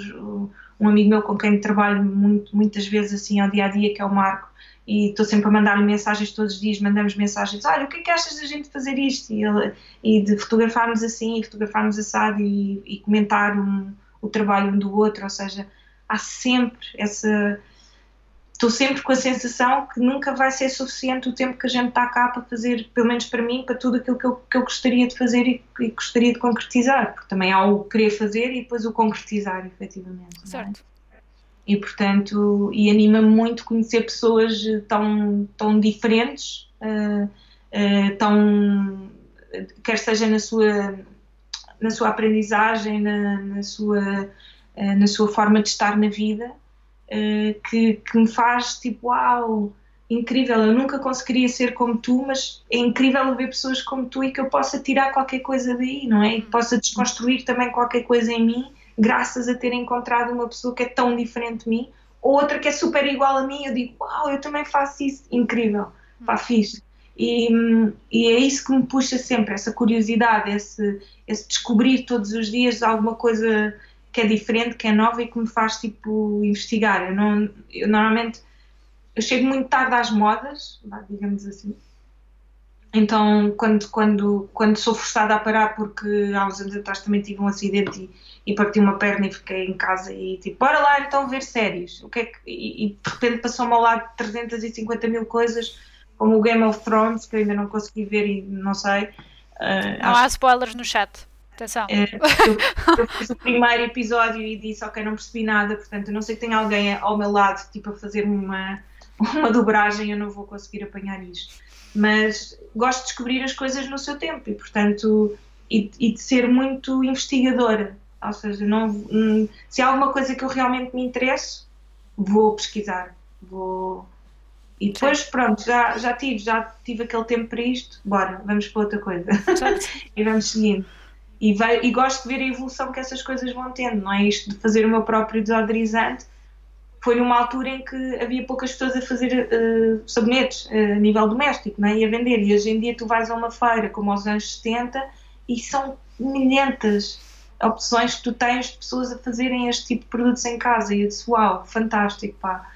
B: um amigo meu com quem trabalho muito, muitas vezes assim ao dia a dia, que é o Marco, e estou sempre a mandar-lhe mensagens todos os dias, mandamos mensagens, olha, o que é que achas da gente fazer isto? E, ele, e de fotografarmos assim, e fotografarmos assado e, e comentar um, o trabalho um do outro, ou seja, há sempre essa... Estou sempre com a sensação que nunca vai ser suficiente o tempo que a gente está cá para fazer, pelo menos para mim, para tudo aquilo que eu, que eu gostaria de fazer e, e gostaria de concretizar, porque também há o querer fazer e depois o concretizar, efetivamente. É?
A: Certo
B: e portanto e anima-me muito conhecer pessoas tão tão diferentes uh, uh, tão quer seja na sua na sua aprendizagem na, na sua na sua forma de estar na vida que, que me faz tipo uau incrível, eu nunca conseguiria ser como tu, mas é incrível ver pessoas como tu e que eu possa tirar qualquer coisa daí, não é? E que possa desconstruir também qualquer coisa em mim graças a ter encontrado uma pessoa que é tão diferente de mim, ou outra que é super igual a mim, eu digo, uau, eu também faço isso, incrível, pá, hum. fixe. E, e, é isso que me puxa sempre, essa curiosidade, esse, esse descobrir todos os dias alguma coisa que é diferente, que é nova e que me faz, tipo, investigar. Eu, não, eu normalmente, eu chego muito tarde às modas, digamos assim, então, quando, quando, quando sou forçada a parar, porque há uns anos atrás também tive um acidente e, e parti uma perna e fiquei em casa e tipo, bora lá então ver séries. O que é que, e, e de repente passou-me ao lado 350 mil coisas, como o Game of Thrones, que eu ainda não consegui ver e não sei.
A: Uh, não há spoilers no chat. Atenção.
B: É, eu, eu, fiz o primeiro episódio e disse, ok, não percebi nada, portanto, eu não sei que tem alguém ao meu lado, tipo, a fazer uma, uma dobragem, eu não vou conseguir apanhar isto mas gosto de descobrir as coisas no seu tempo e, portanto, e, e, de ser muito investigadora. Ou seja, não, hum, se há alguma coisa que eu realmente me interesso, vou pesquisar. Vou... E depois, Sim. pronto, já, já tive, já tive aquele tempo para isto, bora, vamos para outra coisa. e vamos seguindo. E, vai, e gosto de ver a evolução que essas coisas vão tendo, não é isto de fazer o meu próprio desodorizante. Foi numa altura em que havia poucas pessoas a fazer uh, sabonetes uh, a nível doméstico não é? e a vender. E hoje em dia tu vais a uma feira como aos anos 70 e são milhentas opções que tu tens de pessoas a fazerem este tipo de produtos em casa. E eu disse: Uau, fantástico, pá,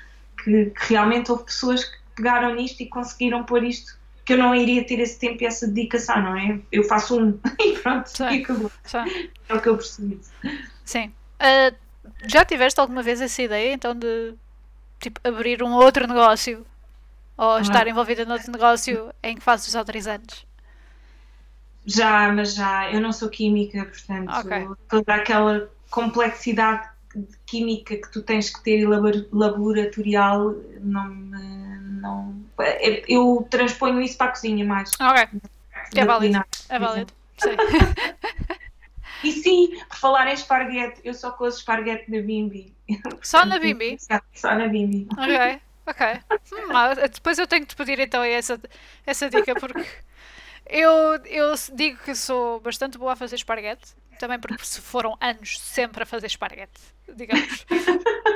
B: que, que realmente houve pessoas que pegaram nisto e conseguiram pôr isto que eu não iria ter esse tempo e essa dedicação, não é? Eu faço um e pronto, Sim. e acabou. Sim. É o que eu preciso.
A: Sim. Uh, já tiveste alguma vez essa ideia então de tipo, abrir um outro negócio ou ah. estar envolvida noutro negócio em que fazes os autorizantes?
B: Já, mas já. Eu não sou química, portanto, okay. toda aquela complexidade química que tu tens que ter e laboratorial não me não, eu transponho isso para a cozinha mais.
A: Ok. É válido. É válido. Sim.
B: e sim, por falar em esparguete, eu só cozo esparguete na Bimbi.
A: Só na Bimbi?
B: Só na Bimbi.
A: Ok, ok. Hum, depois eu tenho que te pedir então essa, essa dica porque eu, eu digo que sou bastante boa a fazer esparguete, também porque foram anos sempre a fazer esparguete, digamos.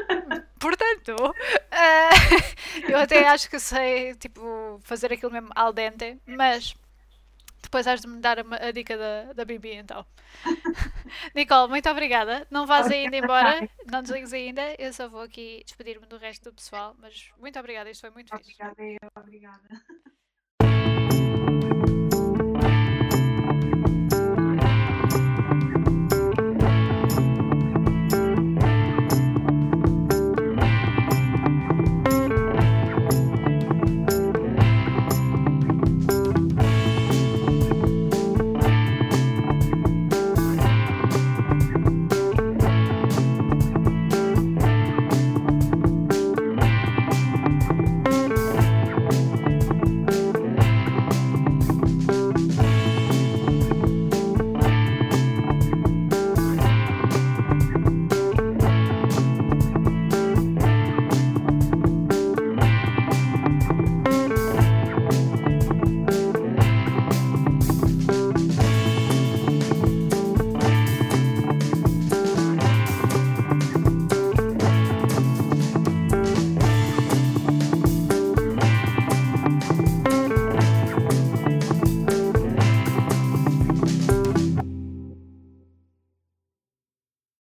A: Portanto, uh, eu até acho que sei tipo, fazer aquilo mesmo al dente, mas depois has de me dar a, a dica da, da Bibi então. Nicole, muito obrigada. Não vás ainda embora, não desligues ainda. Eu só vou aqui despedir-me do resto do pessoal, mas muito obrigada, isto foi muito
B: obrigada, fixe. Obrigada, eu, obrigada.